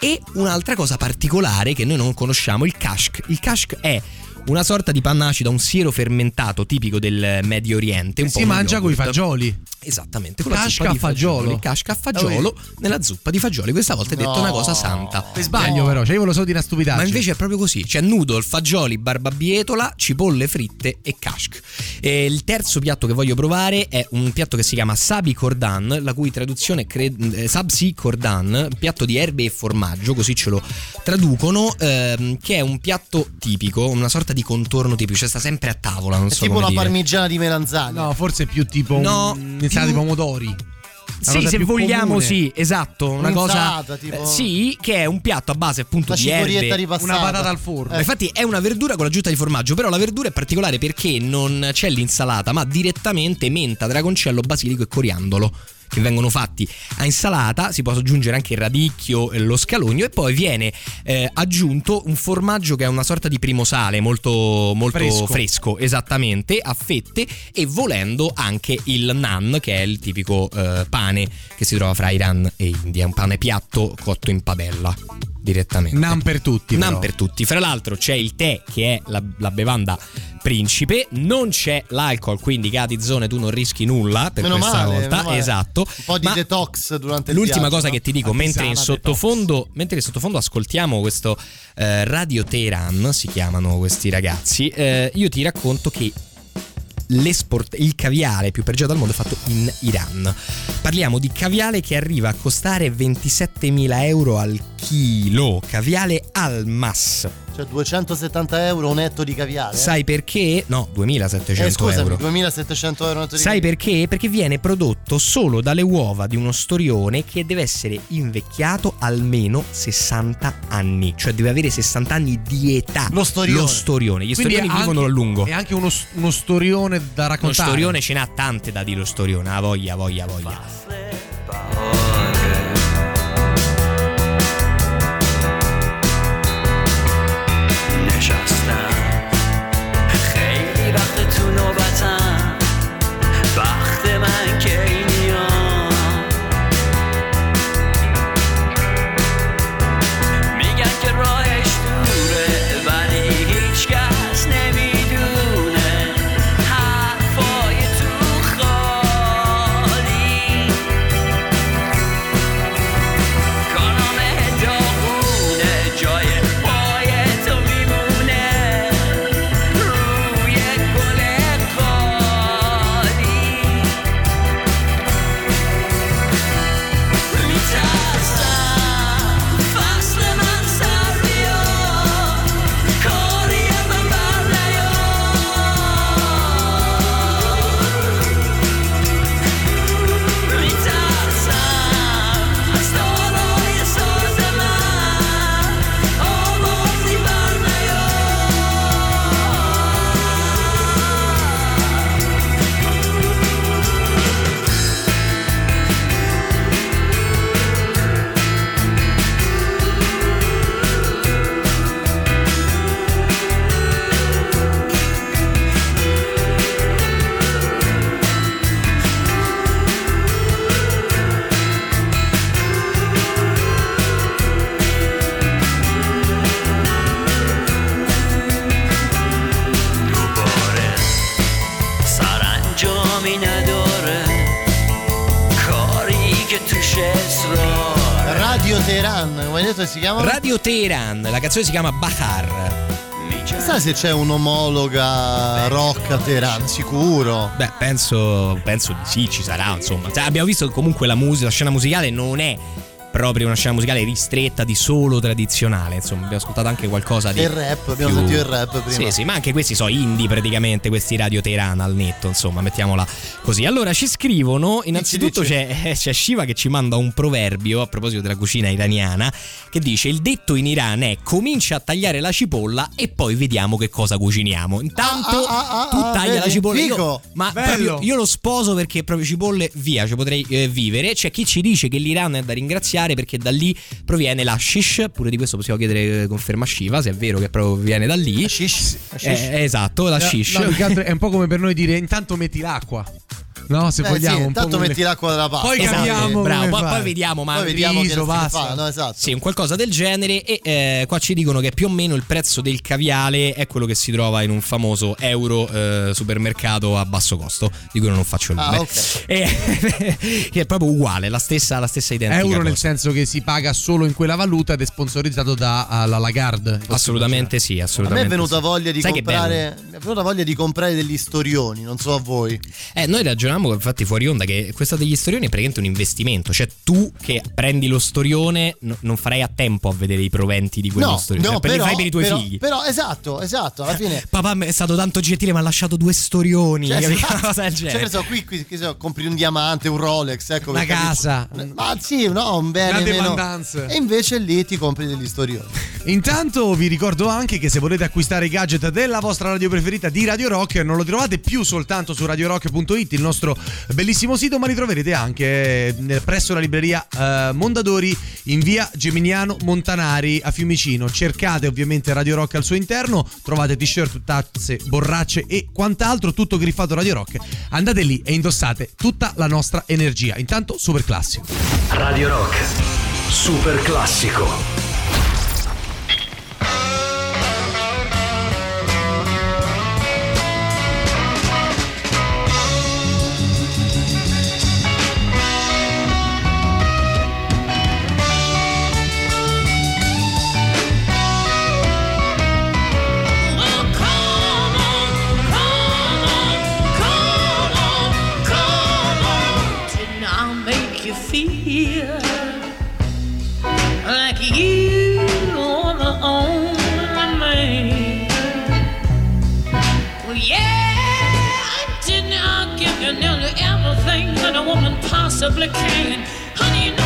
e un'altra cosa particolare che noi non conosciamo, il kashk. Il kashk è una sorta di panna acida, un siero fermentato tipico del Medio Oriente. Un po' si mangia con i fagioli. Esattamente, con la Casca zuppa di a fagiolo. Casca a fagiolo nella zuppa di fagioli. Questa volta hai detto No. una cosa santa. Per sbaglio, però, cioè io volevo solo dire una stupidaggine. Ma invece è proprio così: c'è noodle, fagioli, barbabietola, cipolle fritte e kashk. E il terzo piatto che voglio provare è un piatto che si chiama Sabi Kordan, la cui traduzione è eh, Sabzi Kordan, piatto di erbe e formaggio, così ce lo traducono, ehm, che è un piatto tipico, una sorta di contorno tipico, cioè sta sempre a tavola, non È so tipo la dire. parmigiana di melanzane. No, forse è più tipo No, di più- pomodori. Una Sì, cosa se vogliamo, comune. sì, esatto. Una cosa. Un'insalata, tipo- eh, sì, che è un piatto a base appunto La di erbe. ripassata. Una patata al forno. Ma Infatti è una verdura con l'aggiunta di formaggio, però la verdura è particolare perché non c'è l'insalata, ma direttamente menta, dragoncello, basilico e coriandolo che vengono fatti a insalata, si può aggiungere anche il radicchio, lo scalogno e poi viene eh, aggiunto un formaggio che è una sorta di primo sale molto, molto Fresco. fresco. esattamente, a fette e volendo anche il naan che è il tipico eh, pane che si trova fra Iran e India, un pane piatto cotto in padella direttamente. Nan per tutti. Nan però. per tutti. Fra l'altro c'è il tè che è la, la bevanda principe, non c'è l'alcol, quindi Catizone tu non rischi nulla per Meno questa male, volta. Esatto. Un po' di Ma detox durante il L'ultima viaggio, cosa no? che ti dico, mentre in, sottofondo, mentre in sottofondo ascoltiamo questo eh, Radio Teheran, si chiamano questi ragazzi, eh, io ti racconto che il caviale più pregiato al mondo è fatto in Iran. Parliamo di caviale che arriva a costare 27.000 euro al chilo, caviale al mas. Cioè 270 euro un etto di caviale. Sai perché? No, 2.700 eh, scusami, euro. 2700 euro un etto di Sai caviale. perché? Perché viene prodotto solo dalle uova di uno storione che deve essere invecchiato almeno 60 anni, cioè deve avere 60 anni di età. Lo storione. Lo storione. Gli Quindi storioni è vivono a anche- lungo. È anche uno, uno storione da Lo raccontare. storione ce n'ha tante da dire lo storione, ha voglia, voglia, voglia. Radio Teheran, la canzone si chiama Bahar. Sai se c'è un'omologa rock a Teheran? Sicuro. Beh, penso, penso di sì, ci sarà, insomma. Cioè, abbiamo visto che comunque la musica, la scena musicale non è proprio una scena musicale ristretta di solo tradizionale. Insomma, abbiamo ascoltato anche qualcosa di. Il rap, abbiamo più- sentito il rap prima. Sì, sì, ma anche questi sono indie praticamente, questi Radio Teheran al netto, insomma, mettiamola così. Allora ci scrivono, innanzitutto c'è, c'è Shiva che ci manda un proverbio a proposito della cucina iraniana che dice il detto in Iran è comincia a tagliare la cipolla e poi vediamo che cosa cuciniamo. Intanto Ah, ah, ah, tu ah, taglia la vedi? cipolla. Io- ma io lo sposo perché proprio cipolle via, ci potrei eh, vivere. C'è chi ci dice che l'Iran è da ringraziare perché da lì proviene la shish, pure di questo possiamo chiedere eh, conferma a Shiva se è vero che proprio viene da lì. Eh, esatto, la No, shish. no, altro è un po' come per noi dire intanto metti l'acqua. No, se Eh, vogliamo. sì, un po' intanto come- metti l'acqua della pasta. Poi Esatto, capiamo bravo, come poi, poi vediamo, ma Poi vediamo che riso, pasta. fa, no, esatto. Sì, un qualcosa del genere. E eh, qua ci dicono che più o meno il prezzo del caviale è quello che si trova in un famoso euro eh, supermercato a basso costo, di cui non faccio il Ah, nome. ok. E- che è proprio uguale, la stessa, la stessa identica. Euro cosa. nel senso che si paga solo in quella valuta ed è sponsorizzato dalla Lagarde. Assolutamente sì, A me assolutamente. è venuta sì. voglia di Sai che comprare. Mi è venuta voglia di comprare degli storioni, non so a voi. Eh, noi ragionavamo infatti fuori onda che questa degli storioni è praticamente un investimento, cioè tu che prendi lo storione no- non farai a tempo a vedere i proventi di quello No, storione, no, cioè, li però, fai per i tuoi però, figli. però esatto, esatto, alla fine Papà è stato tanto gentile, mi ha lasciato due storioni, Cioè, capito? esatto. una cosa del Cioè, genere. che so, qui, qui che so, compri un diamante, un Rolex, ecco Una casa. Ma sì, no, un bene meno. E invece lì ti compri degli storioni. Intanto vi ricordo anche che se volete acquistare i gadget della vostra radio preferita di Radio Rock non lo trovate più soltanto su radiorock.it, il nostro bellissimo sito, ma li troverete anche eh, presso la libreria eh, Mondadori in via Geminiano Montanari a Fiumicino. Cercate ovviamente Radio Rock al suo interno, trovate t-shirt, tazze, borracce e quant'altro, tutto griffato Radio Rock. Andate lì e indossate tutta la nostra energia. Intanto super classico. Radio Rock. Super classico. supplicating, honey.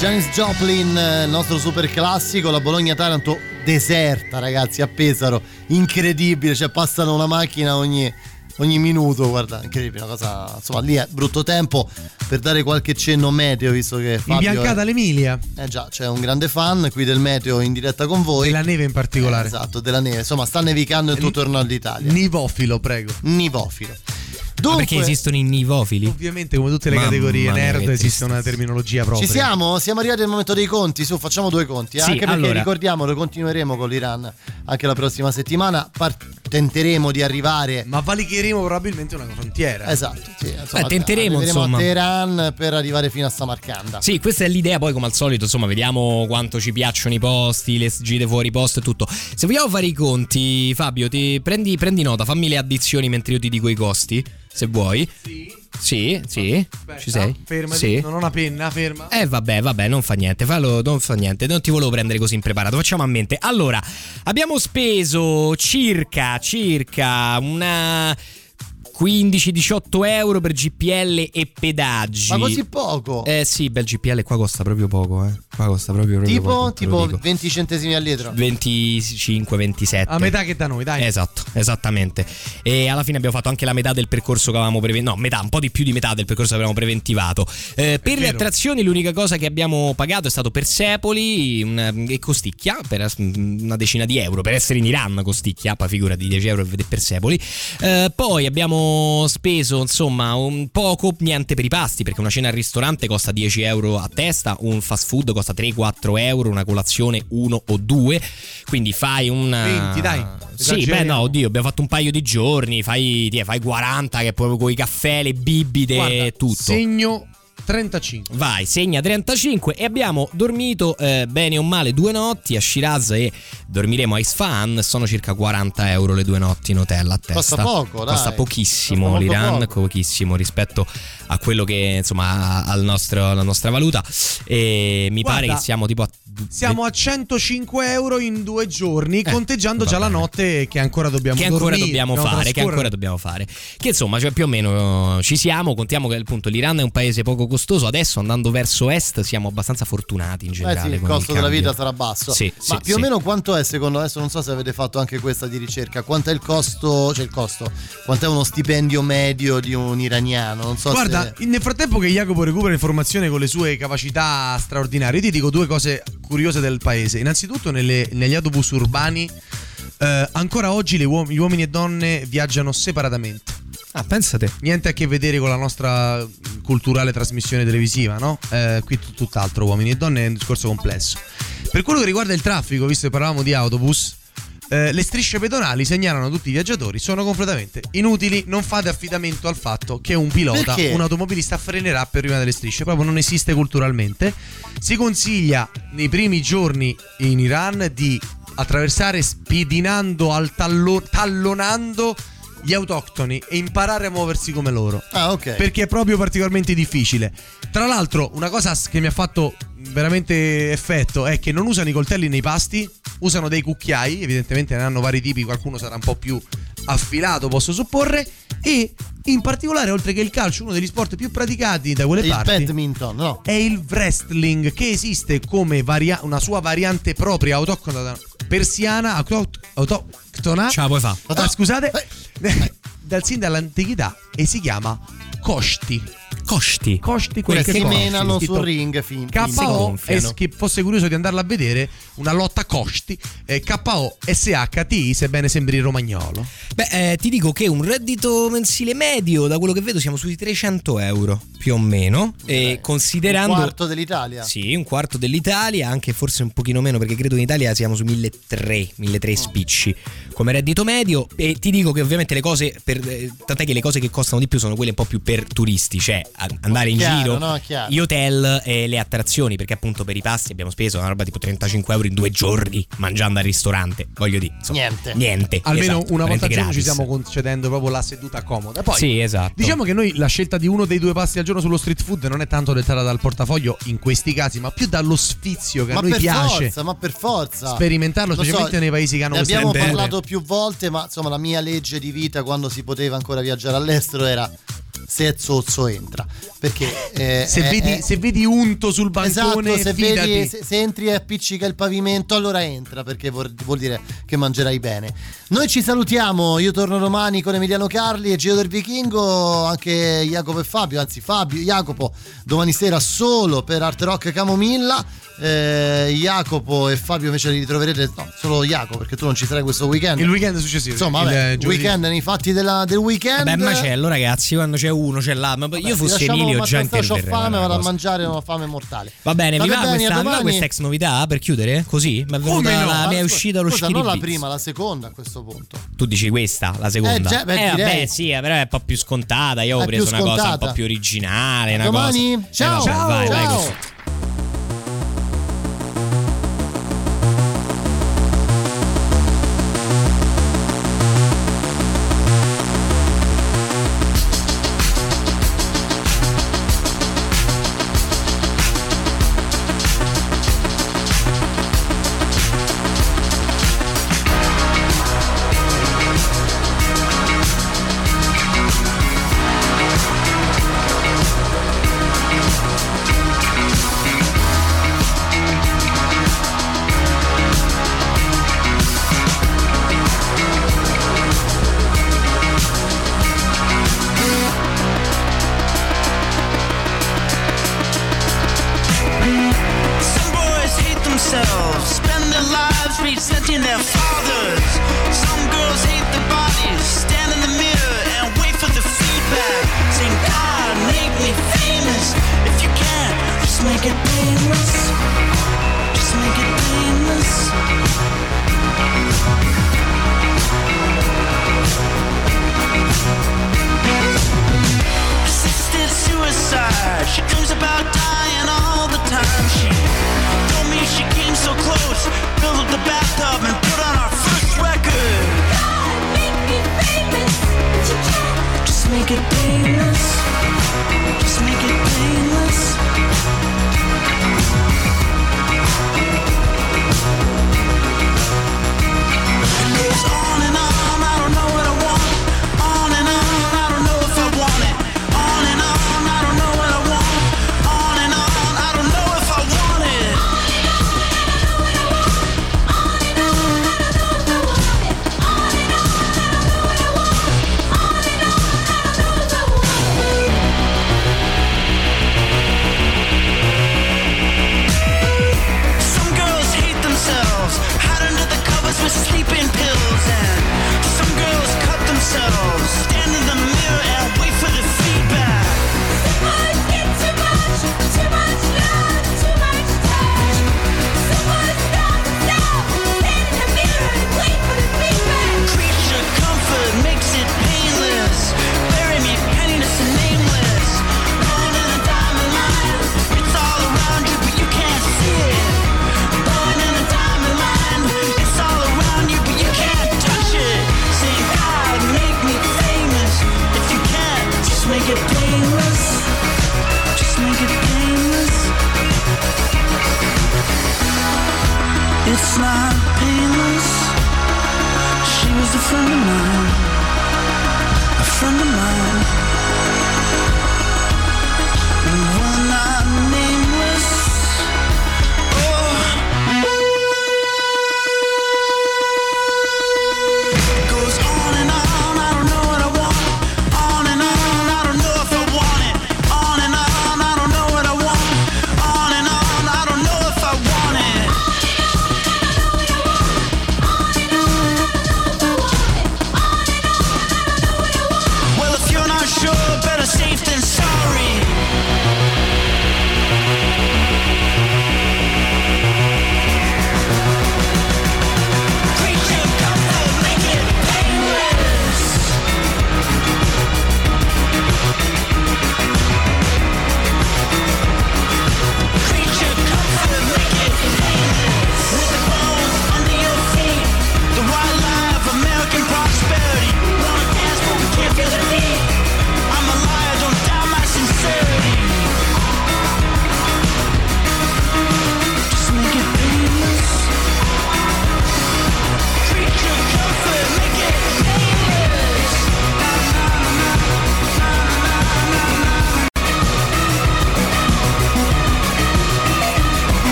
Janis Joplin, eh, il nostro super classico, la Bologna-Taranto deserta ragazzi a Pesaro, incredibile, cioè passano una macchina ogni, ogni minuto, guarda, incredibile, una cosa, insomma lì è brutto tempo per dare qualche cenno meteo visto che Fabio Imbiancata è- l'Emilia. Eh già, c'è un grande fan qui del meteo in diretta con voi. Della neve in particolare. Eh, esatto, della neve, insomma sta nevicando in tutto il nord d'Italia. Nivofilo, prego. Nivofilo. Ma perché esistono i nivofili? Ovviamente, come tutte le Mamma categorie nerd, esiste una terminologia propria. Ci siamo? Siamo arrivati al momento dei conti. Su, facciamo due conti. eh? Sì, anche perché allora. ricordiamolo, continueremo con l'Iran anche la prossima settimana. Par- tenteremo di arrivare. Ma valicheremo probabilmente una frontiera. Esatto, sì, insomma, Eh, tenteremo, insomma. a Teheran per arrivare fino a Samarcanda. Sì, questa è l'idea, poi come al solito, insomma, vediamo quanto ci piacciono i posti, le gite fuori posto e tutto. Se vogliamo fare i conti, Fabio, ti prendi, prendi nota, fammi le addizioni mentre io ti dico i costi, se vuoi. Sì. Sì, sì. Ci sei? Fermati, Sì. non ho una penna, ferma. Eh vabbè, vabbè, non fa niente, fallo, non fa niente, non ti volevo prendere così impreparato, facciamo a mente. Allora, abbiamo speso circa, circa una 15-18 euro per GPL e pedaggi. Ma così poco? Eh sì, bel GPL qua costa proprio poco, eh. Qua costa proprio, proprio tipo poco, tipo dico. 20 centesimi al litro. 25-27. A metà che da noi, dai. Esatto, esattamente. E alla fine abbiamo fatto anche la metà del percorso che avevamo preventivato. No, metà, un po' di più di metà del percorso che avevamo preventivato. Eh, per le attrazioni, l'unica cosa che abbiamo pagato è stato Persepoli una- e costicchia per una decina di euro. Per essere in Iran, costicchia, poi figura di 10 euro per vedere Persepoli. Eh, poi abbiamo speso, insomma, un poco, niente per i pasti, perché una cena al ristorante costa 10 euro a testa, un fast food costa 3-4 euro, una colazione 1 o 2. Quindi fai un. 20, dai, Sì, beh, no, oddio, abbiamo fatto un paio di giorni. Fai, ti- fai 40, che poi con i caffè, le bibite Guarda, tutto. Segno 35. Vai, segna 35 e abbiamo dormito eh, bene o male due notti a Shiraz e dormiremo a Isfahan. Sono circa 40 euro le due notti in hotel a testa. Costa poco, dai. Costa pochissimo Costa l'Iran, poco. pochissimo rispetto a quello che insomma al nostro- alla nostra valuta. E mi Guarda, pare che siamo tipo a Siamo a 105 euro in due giorni, Eh, conteggiando già la notte che ancora dobbiamo che ancora dormire, dobbiamo dobbiamo fare, che ancora dobbiamo fare. Che insomma, cioè più o meno ci siamo. Contiamo che appunto l'Iran è un paese poco costoso. Adesso andando verso est siamo abbastanza fortunati in Eh generale. sì, il costo della cambio. vita sarà basso. Sì, Ma sì, più o meno quanto è secondo adesso non so se avete fatto anche questa di ricerca, quanto è il costo, cioè il costo, quanto è uno stipendio medio di un iraniano? Non so Guarda, se nel frattempo che Jacopo recupera informazione con le sue capacità straordinarie, io ti dico due cose curiose del paese. Innanzitutto, nelle- negli autobus urbani, eh, ancora oggi le uom- gli uomini e donne viaggiano separatamente. Ah, pensate. Niente a che vedere con la nostra culturale trasmissione televisiva, no? Eh, qui t- tutt'altro, uomini e donne, è un discorso complesso. Per quello che riguarda il traffico, visto che parlavamo di autobus, eh, le strisce pedonali segnalano a tutti i viaggiatori sono completamente inutili. Non fate affidamento al fatto che un pilota, Perché? un automobilista frenerà per prima delle strisce. Proprio non esiste culturalmente. Si consiglia nei primi giorni in Iran di attraversare spedinando al tallo- tallonando gli autoctoni e imparare a muoversi come loro. Ah, ok. Perché è proprio particolarmente difficile. Tra l'altro, una cosa che mi ha fatto veramente effetto è che non usano i coltelli nei pasti, usano dei cucchiai, evidentemente ne hanno vari tipi, qualcuno sarà un po' più affilato, posso supporre, e in particolare, oltre che il calcio, uno degli sport più praticati da quelle il parti badminton, no? è il wrestling che esiste come varia- una sua variante propria autoctona persiana auto- autoctona Ce la puoi fa. Ah, scusate dal sin dall'antichità e si chiama Koshti Costi. Quelli quel che che si costi, menano scritto sul ring fin- KO e chi fosse curioso di andarla a vedere una lotta Koshti eh, KO SHT sebbene sembri romagnolo Beh, eh, ti dico che un reddito mensile medio, da quello che vedo, siamo sui 300 euro più o meno. E considerando. Un quarto dell'Italia. Sì, un quarto dell'Italia, anche forse un pochino meno, perché credo in Italia siamo su 1300, 1300 spicci come reddito medio. E ti dico che ovviamente le cose, per, eh, tant'è che le cose che costano di più sono quelle un po' più per turisti, cioè andare in Chiaro, giro, no, gli hotel e le attrazioni, perché appunto per i pasti abbiamo speso una roba tipo 35 euro in due giorni mangiando al ristorante. Voglio dire, insomma, Niente. Niente. almeno esatto, una volta al giorno ci stiamo concedendo proprio la seduta comoda poi Sì, esatto. Diciamo che noi la scelta di uno dei due pasti al giorno sullo street food non è tanto dettata dal portafoglio in questi casi, ma più dallo sfizio che ma a noi per piace forza, ma per forza. sperimentarlo, Lo so, specialmente nei paesi che hanno ne queste abbiamo parlato più volte, ma insomma la mia legge di vita quando si poteva ancora viaggiare all'estero era se è zozzo entra. Perché eh, Se è- vedi, è- se vedi unto sul bancone, Esatto, se, vedi, se, se entri e appiccica il pavimento, allora entra perché vuol, vuol dire che mangerai bene. Noi ci salutiamo, io torno domani con Emiliano Carli e Gio del Vichingo, anche Jacopo e Fabio, anzi Fabio, Jacopo domani sera solo per Art Rock Camomilla. Eh, Jacopo e Fabio invece li ritroverete, no, solo Jacopo perché tu non ci sarai questo weekend. Il weekend successivo. Insomma, il vabbè, giovedì. weekend nei fatti della- del weekend. Beh, macello, ragazzi, quando c'è uno, c'è l'altro. Ma io fossi lasciamo Emilio già interverrei. fame, una vado a mangiare una fame mortale. Va bene, vi State va, questa, vi va domani. questa ex novità per chiudere? Così? Mi è venuta no? la mia Ma uscita lo scusa, non la prima, la seconda a questo punto. Tu dici questa, la seconda? Eh, già, beh, vabbè, direi. sì, eh, però è un po' più scontata. Io ho È preso una cosa un po' più originale. Una domani? cosa. Eh, Ciao. vabbè, vai, vai Ciao.